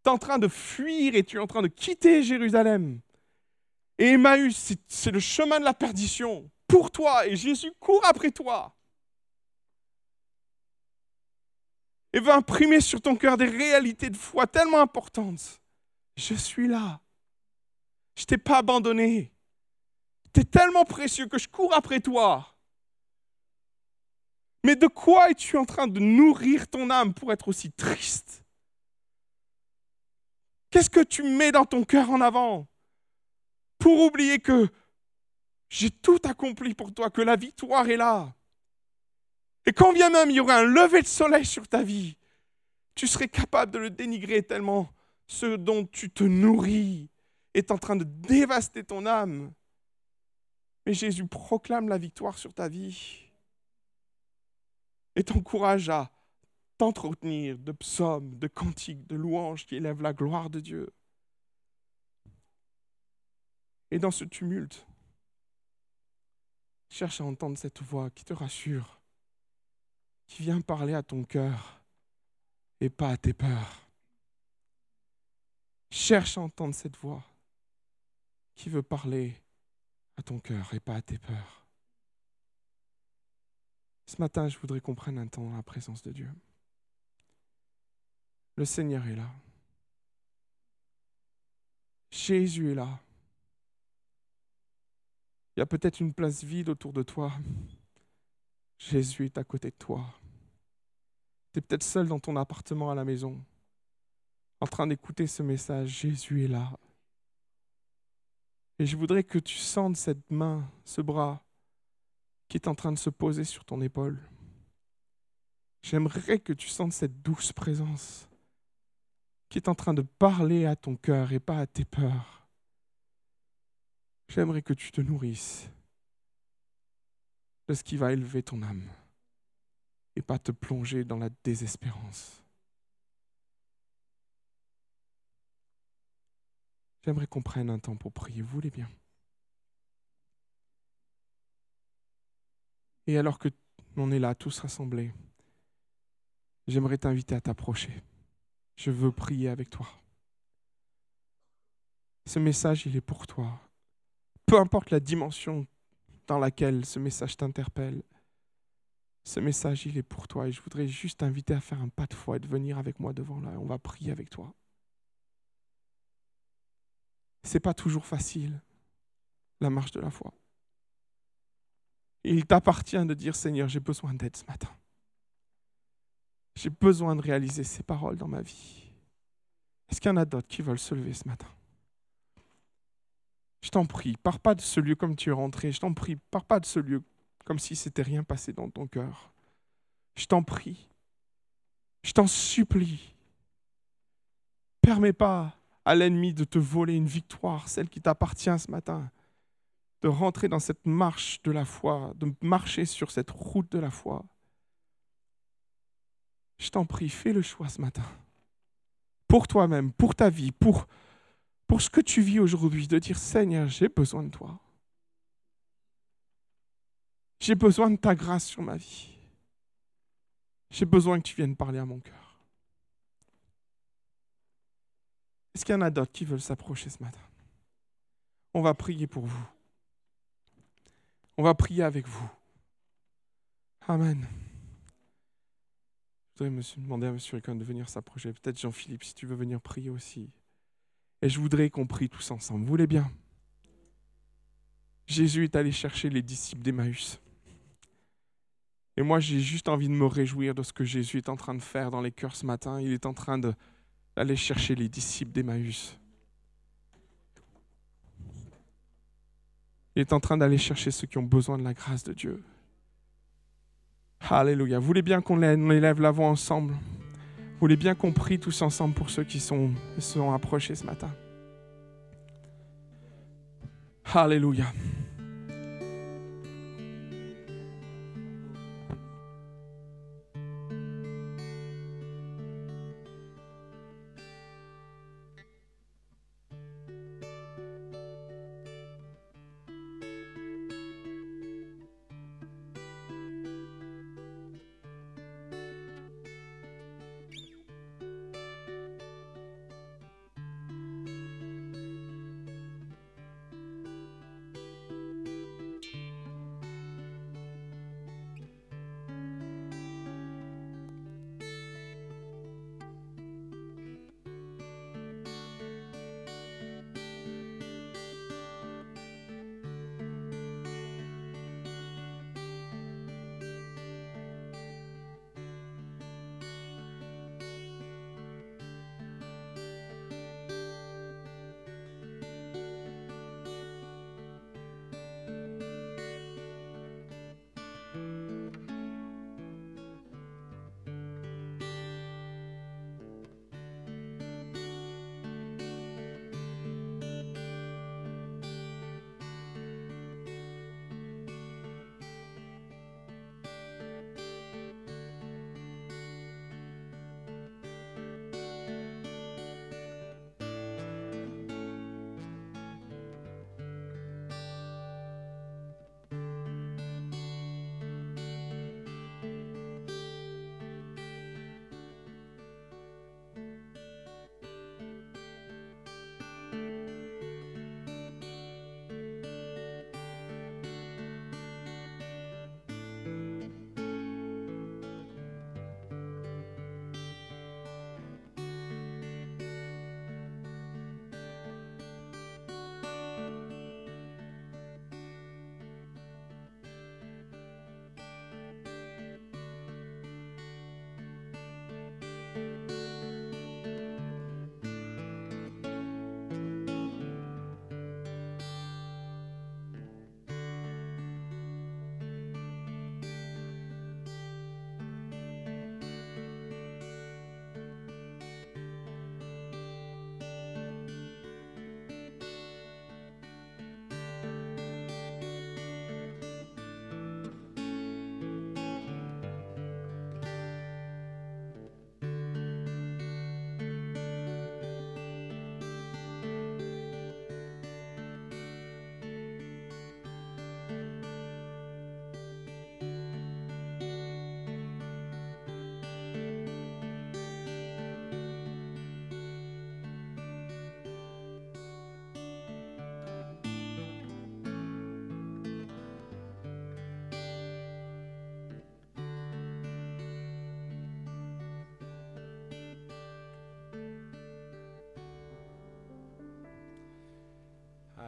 tu es en train de fuir et tu es en train de quitter Jérusalem. Et Emmaüs, c'est le chemin de la perdition pour toi et Jésus court après toi. Et veut imprimer sur ton cœur des réalités de foi tellement importantes je suis là. Je t'ai pas abandonné. Tu es tellement précieux que je cours après toi. Mais de quoi es-tu en train de nourrir ton âme pour être aussi triste? Qu'est-ce que tu mets dans ton cœur en avant pour oublier que j'ai tout accompli pour toi, que la victoire est là? Et quand bien même il y aurait un lever de soleil sur ta vie, tu serais capable de le dénigrer tellement ce dont tu te nourris est en train de dévaster ton âme. Mais Jésus proclame la victoire sur ta vie et t'encourage à t'entretenir de psaumes, de cantiques, de louanges qui élèvent la gloire de Dieu. Et dans ce tumulte, cherche à entendre cette voix qui te rassure, qui vient parler à ton cœur et pas à tes peurs. Cherche à entendre cette voix qui veut parler à ton cœur et pas à tes peurs. Ce matin, je voudrais qu'on prenne un temps dans la présence de Dieu. Le Seigneur est là. Jésus est là. Il y a peut-être une place vide autour de toi. Jésus est à côté de toi. Tu es peut-être seul dans ton appartement à la maison en train d'écouter ce message, Jésus est là. Et je voudrais que tu sentes cette main, ce bras qui est en train de se poser sur ton épaule. J'aimerais que tu sentes cette douce présence qui est en train de parler à ton cœur et pas à tes peurs. J'aimerais que tu te nourrisses de ce qui va élever ton âme et pas te plonger dans la désespérance. J'aimerais qu'on prenne un temps pour prier, vous voulez bien? Et alors que on est là, tous rassemblés, j'aimerais t'inviter à t'approcher. Je veux prier avec toi. Ce message, il est pour toi. Peu importe la dimension dans laquelle ce message t'interpelle, ce message, il est pour toi. Et je voudrais juste t'inviter à faire un pas de foi et de venir avec moi devant là. On va prier avec toi. C'est pas toujours facile, la marche de la foi. Il t'appartient de dire Seigneur, j'ai besoin d'aide ce matin. J'ai besoin de réaliser ces paroles dans ma vie. Est-ce qu'il y en a d'autres qui veulent se lever ce matin? Je t'en prie, pars pas de ce lieu comme tu es rentré. Je t'en prie, pars pas de ce lieu comme si c'était rien passé dans ton cœur. Je t'en prie. Je t'en supplie. Permets pas à l'ennemi de te voler une victoire, celle qui t'appartient ce matin de rentrer dans cette marche de la foi, de marcher sur cette route de la foi. Je t'en prie, fais le choix ce matin. Pour toi-même, pour ta vie, pour, pour ce que tu vis aujourd'hui, de dire Seigneur, j'ai besoin de toi. J'ai besoin de ta grâce sur ma vie. J'ai besoin que tu viennes parler à mon cœur. Est-ce qu'il y en a d'autres qui veulent s'approcher ce matin? On va prier pour vous. On va prier avec vous. Amen. Je voudrais demander à M. Ricon de venir s'approcher. Peut-être Jean-Philippe, si tu veux venir prier aussi. Et je voudrais qu'on prie tous ensemble. Vous voulez bien? Jésus est allé chercher les disciples d'Emmaüs. Et moi, j'ai juste envie de me réjouir de ce que Jésus est en train de faire dans les cœurs ce matin. Il est en train d'aller chercher les disciples d'Emmaüs. Il est en train d'aller chercher ceux qui ont besoin de la grâce de Dieu. Alléluia. Vous voulez bien qu'on élève la voix ensemble? Vous voulez bien qu'on prie tous ensemble pour ceux qui sont, sont approchés ce matin? Alléluia.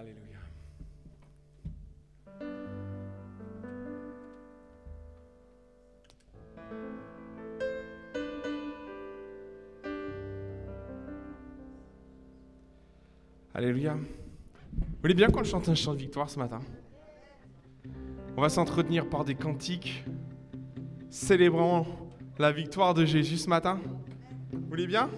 Alléluia. Alléluia. Vous voulez bien qu'on chante un chant de victoire ce matin? On va s'entretenir par des cantiques célébrant la victoire de Jésus ce matin. Vous voulez bien?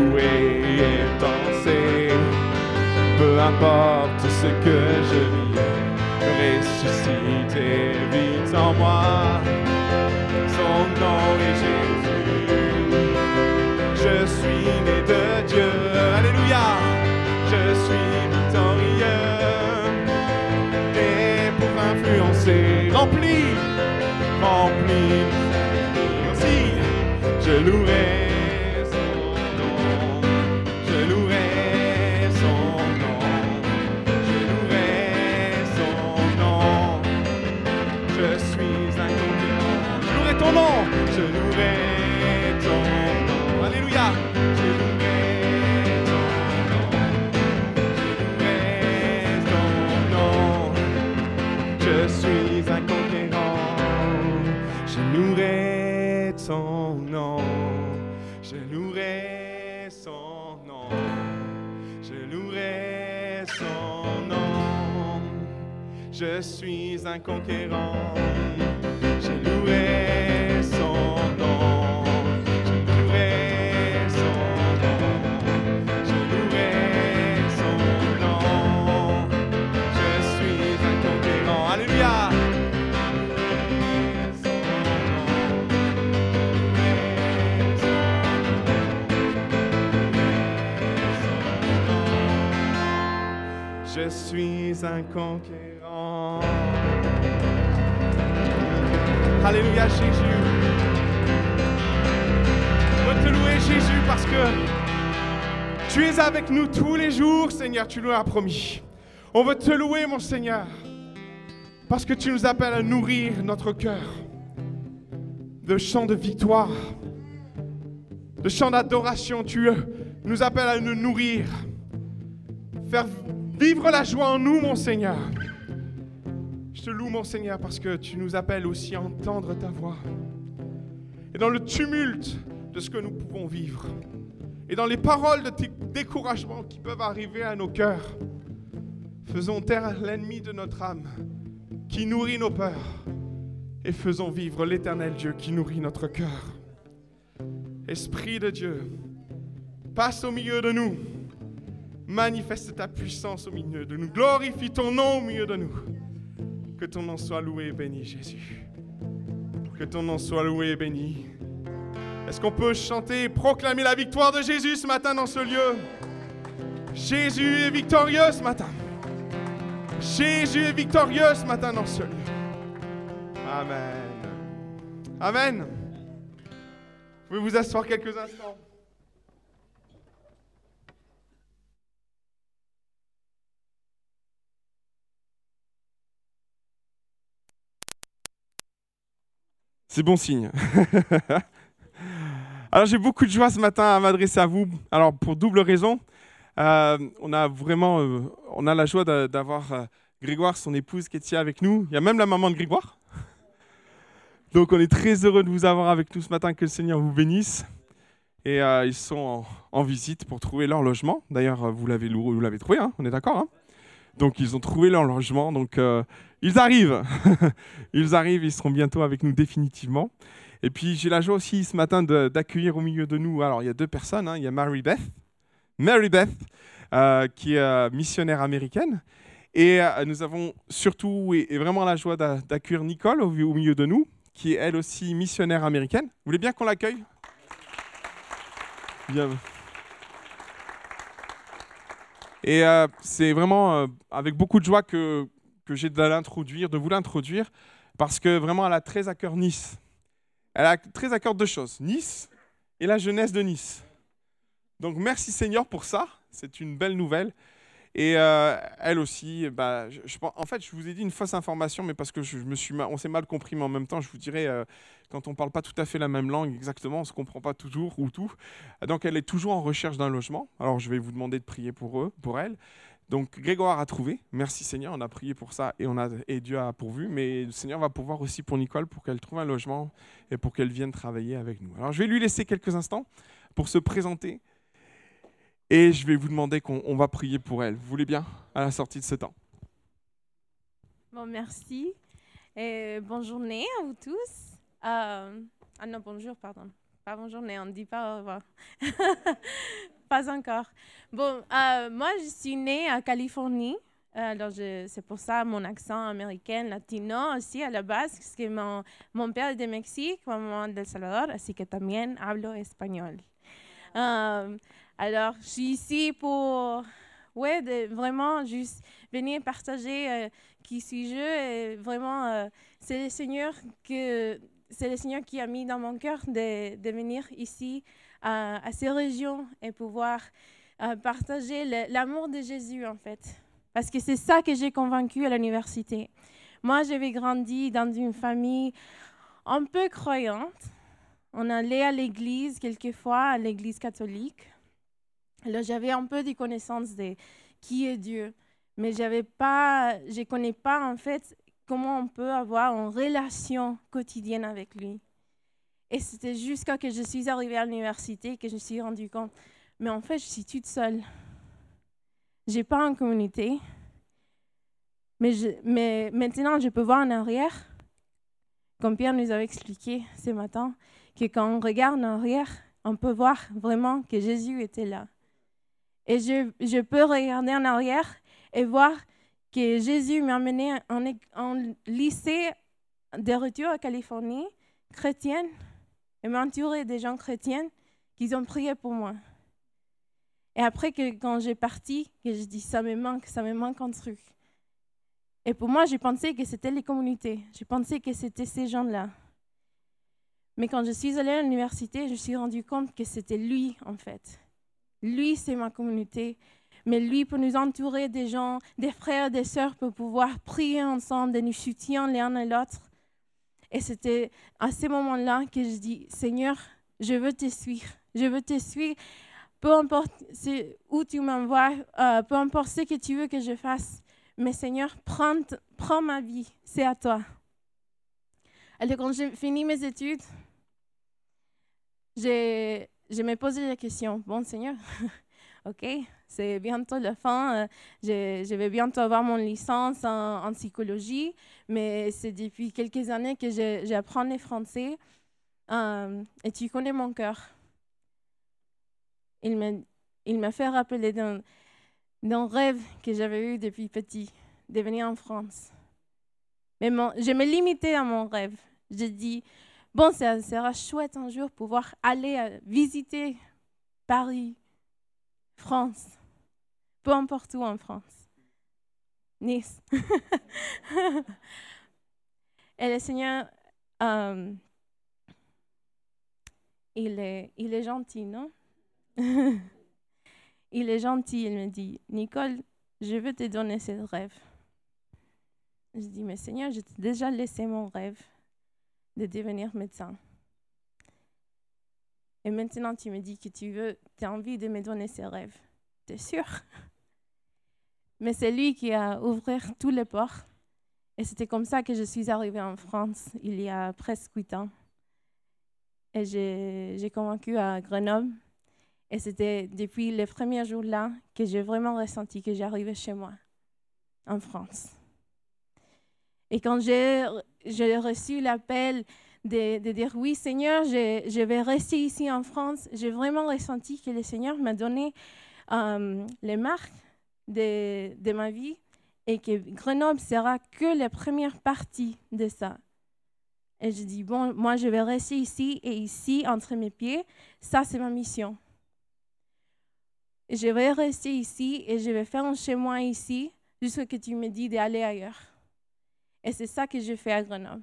away. conquérant. J'ai loué son nom, j'ai loué son nom, j'ai loué son nom. Je suis un conquérant. Alléluia! Je suis un conquérant. Alléluia Jésus. On veut te louer Jésus parce que tu es avec nous tous les jours, Seigneur, tu nous as promis. On veut te louer, mon Seigneur, parce que tu nous appelles à nourrir notre cœur de chants de victoire, de chants d'adoration. Tu nous appelles à nous nourrir, faire vivre la joie en nous, mon Seigneur te loue, mon Seigneur, parce que tu nous appelles aussi à entendre ta voix. Et dans le tumulte de ce que nous pouvons vivre, et dans les paroles de découragement qui peuvent arriver à nos cœurs, faisons taire l'ennemi de notre âme qui nourrit nos peurs, et faisons vivre l'éternel Dieu qui nourrit notre cœur. Esprit de Dieu, passe au milieu de nous. Manifeste ta puissance au milieu de nous. Glorifie ton nom au milieu de nous. Que ton nom soit loué et béni, Jésus. Que ton nom soit loué et béni. Est-ce qu'on peut chanter et proclamer la victoire de Jésus ce matin dans ce lieu? Jésus est victorieux ce matin. Jésus est victorieux ce matin dans ce lieu. Amen. Amen. Vous pouvez vous asseoir quelques instants. C'est bon signe. [laughs] Alors j'ai beaucoup de joie ce matin à m'adresser à vous. Alors pour double raison, euh, on a vraiment, euh, on a la joie d'avoir euh, Grégoire, son épouse, ici avec nous. Il y a même la maman de Grégoire. Donc on est très heureux de vous avoir avec nous ce matin. Que le Seigneur vous bénisse. Et ils sont en, visite pour trouver leur logement. D'ailleurs, vous l'avez, l'avez trouvé, hein on est d'accord hein? Donc ils ont trouvé leur logement. Donc ils arrivent. [laughs] ils arrivent. Ils seront bientôt avec nous définitivement. Et puis j'ai la joie aussi ce matin d'accueillir au milieu de nous. Alors il y a deux personnes. Hein. Il y a Mary Beth, Mary Beth, euh, qui est euh, missionnaire américaine. Et euh, nous avons surtout et, vraiment la joie d'accueillir Nicole au, milieu de nous, qui est elle aussi missionnaire américaine. Vous voulez bien qu'on l'accueille? Bien. Et c'est vraiment avec beaucoup de joie que, que j'ai de l'introduire, de vous l'introduire, parce que vraiment elle a très à cœur Nice. Elle a très à cœur deux choses, Nice et la jeunesse de Nice. Donc merci Seigneur pour ça, c'est une belle nouvelle. Et euh, elle aussi, bah, je, en fait, je vous ai dit une fausse information, mais parce que je, me suis, on s'est mal compris, mais en même temps, je vous dirais, euh, quand on ne parle pas tout à fait la même langue exactement, on ne se comprend pas toujours ou tout. Donc elle est toujours en recherche d'un logement. Alors je vais vous demander de prier pour eux, pour elle. Donc Grégoire a trouvé, merci Seigneur, on a prié pour ça et, on a, et Dieu a pourvu, mais le Seigneur va pouvoir aussi pour Nicole pour qu'elle trouve un logement et pour qu'elle vienne travailler avec nous. Alors je vais lui laisser quelques instants pour se présenter et je vais vous demander qu'on va prier pour elle. Vous voulez bien? À la sortie de ce temps Bon, merci. Et bonne journée à vous tous. Euh, ah non, bonjour, pardon. Pas bonne journée, on ne dit pas au revoir. [laughs] pas encore. Bon, euh, moi, je suis née en Californie. Alors, c'est pour ça mon accent américain, latino aussi à la base, parce que mon, mon père est de Mexique, ma maman de Salvador, ainsi que también hablo espagnol. Euh, alors, je suis ici pour ouais, de vraiment juste venir partager euh, qui suis-je. Et vraiment, c'est le Seigneur que c'est le Seigneur qui a mis dans mon cœur de, de venir ici à, ces régions et pouvoir euh, partager l'amour de Jésus, en fait. Parce que c'est ça que j'ai convaincu à l'université. Moi, j'avais grandi dans une famille un peu croyante. On allait à l'église quelquefois, à l'église catholique. Alors, j'avais un peu des connaissances de qui est Dieu. Mais j'avais pas, je ne connais pas, en fait, comment on peut avoir une relation quotidienne avec lui. Et c'était jusqu'à que je suis arrivée à l'université que je me suis rendu compte, mais en fait, je suis toute seule. J'ai pas une communauté. Mais, mais maintenant, je peux voir en arrière, comme Pierre nous avait expliqué ce matin, que quand on regarde en arrière, on peut voir vraiment que Jésus était là. Et je, peux regarder en arrière et voir que Jésus m'a amené en, lycée de retour à Californie, chrétienne, et m'entourer des gens chrétiens qui ont prié pour moi. Et après, que, quand j'ai parti, que je dis ça me manque, ça me manque un truc. Et pour moi, j'ai pensé que c'était les communautés. J'ai pensé que c'était ces gens-là. Mais quand je suis allée à l'université, je me suis rendu compte que c'était lui, en fait. Lui, c'est ma communauté. Mais lui, pour nous entourer des gens, des frères, des sœurs, pour pouvoir prier ensemble, de nous soutenir l'un et l'autre. Et c'était à ce moment-là que je dis, Seigneur, je veux te suivre. Je veux te suivre. Peu importe où tu m'envoies, euh, peu importe ce que tu veux que je fasse. Mais Seigneur, prends, prends ma vie. C'est à toi. Alors, quand j'ai fini mes études, je me posais la question, bon Seigneur, [laughs] ok, c'est bientôt la fin, euh, je, vais bientôt avoir mon licence en, psychologie, mais c'est depuis quelques années que j'apprends le français euh, et tu connais mon cœur. Il m'a, fait rappeler d'un, rêve que j'avais eu depuis petit, de venir en France. Mais je me limitais à mon rêve. J'ai dit, bon, ça sera chouette un jour pouvoir aller euh, visiter Paris, France, peu importe où en France. Nice. [laughs] Et le Seigneur, euh, il, est, il est gentil, non? [laughs] il est gentil, il me dit, Nicole, je veux te donner ce rêve. Je dis, mais Seigneur, je t'ai déjà laissé mon rêve de devenir médecin. Et maintenant, tu me dis que tu veux, tu as envie de me donner ces rêves. Tu es sûr? [laughs] Mais c'est lui qui a ouvert tous les portes. Et c'était comme ça que je suis arrivée en France il y a presque huit ans. Et j'ai convaincu à Grenoble. Et c'était depuis les premiers jours-là que j'ai vraiment ressenti que j'arrivais chez moi, en France. Et quand j'ai reçu l'appel de, dire oui, Seigneur, je, vais rester ici en France, j'ai vraiment ressenti que le Seigneur m'a donné euh, les marques de, ma vie et que Grenoble sera que la première partie de ça. Et je dis, bon, moi, je vais rester ici et ici, entre mes pieds. Ça, c'est ma mission. je vais rester ici et je vais faire un chez ici jusqu'à ce que tu me dis d'aller ailleurs. Et c'est ça que je fais à Grenoble.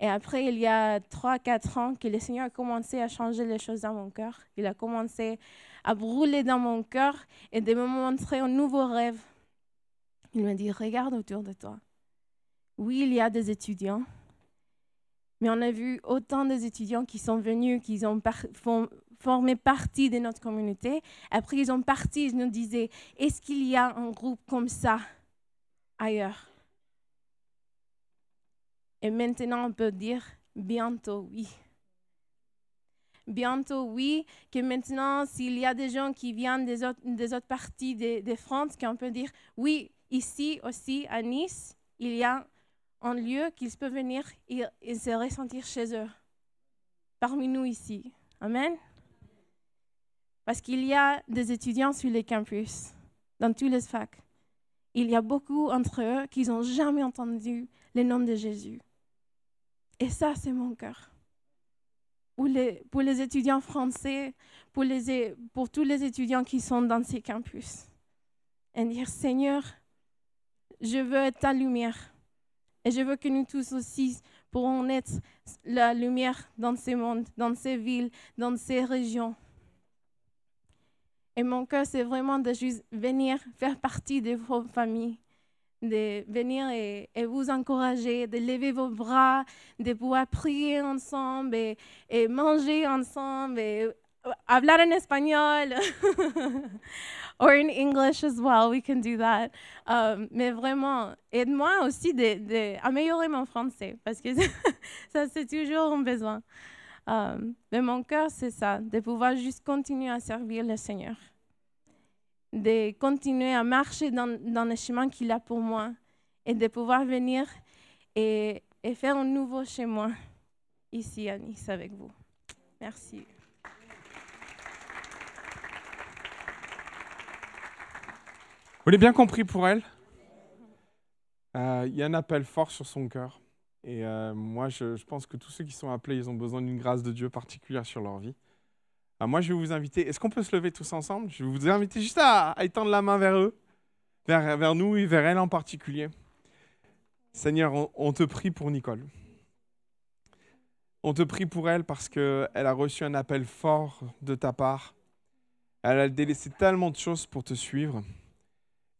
Et après, il y a trois, quatre ans que le Seigneur a commencé à changer les choses dans mon cœur. Il a commencé à brûler dans mon cœur et de me montrer un nouveau rêve. Il m'a dit, regarde autour de toi. Oui, il y a des étudiants, mais on a vu autant d'étudiants qui sont venus, qui ont formé partie de notre communauté. Après, ils ont parti, ils nous disaient, est-ce qu'il y a un groupe comme ça ailleurs? Et maintenant, on peut dire bientôt oui. Bientôt oui, que maintenant, s'il y a des gens qui viennent des autres, parties de, de France, qu'on peut dire oui, ici aussi, à Nice, il y a un lieu qu'ils peuvent venir et, et se ressentir chez eux, parmi nous ici. Amen. Parce qu'il y a des étudiants sur les campus, dans tous les facs. Il y a beaucoup entre eux qui n'ont jamais entendu le nom de Jésus. Et ça, c'est mon cœur. Pour les, étudiants français, pour, pour tous les étudiants qui sont dans ces campus. Et dire, Seigneur, je veux être ta lumière. Et je veux que nous tous aussi pourrons être la lumière dans ces mondes, dans ces villes, dans ces régions. Et mon cœur, c'est vraiment de juste venir faire partie de vos familles, de venir et, vous encourager, de lever vos bras, de pouvoir prier ensemble et, manger ensemble et euh, hablar en espagnol. [laughs] Or in English as well, we can do that. Um, mais vraiment, aide-moi aussi d'améliorer mon français parce que [laughs] ça, c'est toujours un besoin. Um, mais mon cœur, c'est ça, de pouvoir juste continuer à servir le Seigneur de continuer à marcher dans, dans le chemin qu'il a pour moi et de pouvoir venir et, et faire un nouveau chez moi ici à Nice avec vous. Merci. Vous l'avez bien compris pour elle? Euh, Il y a un appel fort sur son cœur. Et euh, moi, je, je, pense que tous ceux qui sont appelés, ils ont besoin d'une grâce de Dieu particulière sur leur vie. Ah, moi, je vais vous inviter. Est-ce qu'on peut se lever tous ensemble? Je vais vous inviter juste à, étendre la main vers eux, vers, nous et vers elle en particulier. Seigneur, on, te prie pour Nicole. On te prie pour elle parce qu'elle a reçu un appel fort de ta part. Elle a délaissé tellement de choses pour te suivre.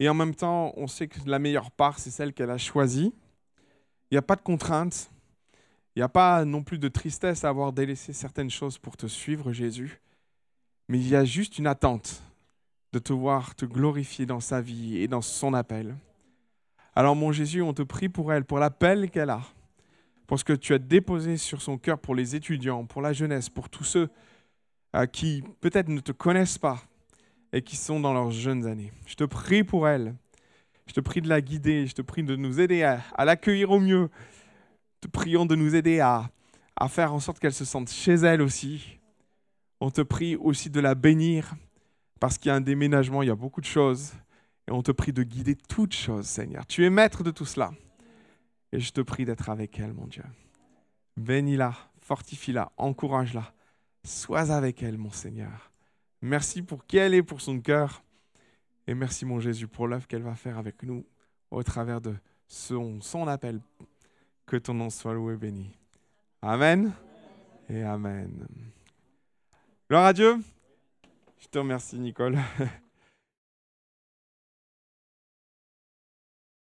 Et en même temps, on sait que la meilleure part, c'est celle qu'elle a choisie. Il n'y a pas de contrainte. Il n'y a pas non plus de tristesse à avoir délaissé certaines choses pour te suivre, Jésus mais il y a juste une attente de te voir te glorifier dans sa vie et dans son appel. Alors mon Jésus, on te prie pour elle, pour l'appel qu'elle a, pour ce que tu as déposé sur son cœur pour les étudiants, pour la jeunesse, pour tous ceux euh, qui peut-être ne te connaissent pas et qui sont dans leurs jeunes années. Je te prie pour elles. Je te prie de la guider. Je te prie de nous aider à, l'accueillir au mieux. Te prions de nous aider à, à faire en sorte qu'elle se sente chez elle aussi. On te prie aussi de la bénir parce qu'il y a un déménagement, il y a beaucoup de choses. Et on te prie de guider toutes choses, Seigneur. Tu es maître de tout cela. Et je te prie d'être avec elle, mon Dieu. Bénis-la, fortifie-la, encourage-la. Sois avec elle, mon Seigneur. Merci pour qui elle est, pour son cœur. Et merci, mon Jésus, pour l'œuvre qu'elle va faire avec nous au travers de son, son appel. Que ton nom soit loué et béni. Amen et Amen. Gloire à Dieu. Je te remercie, Nicole. [laughs]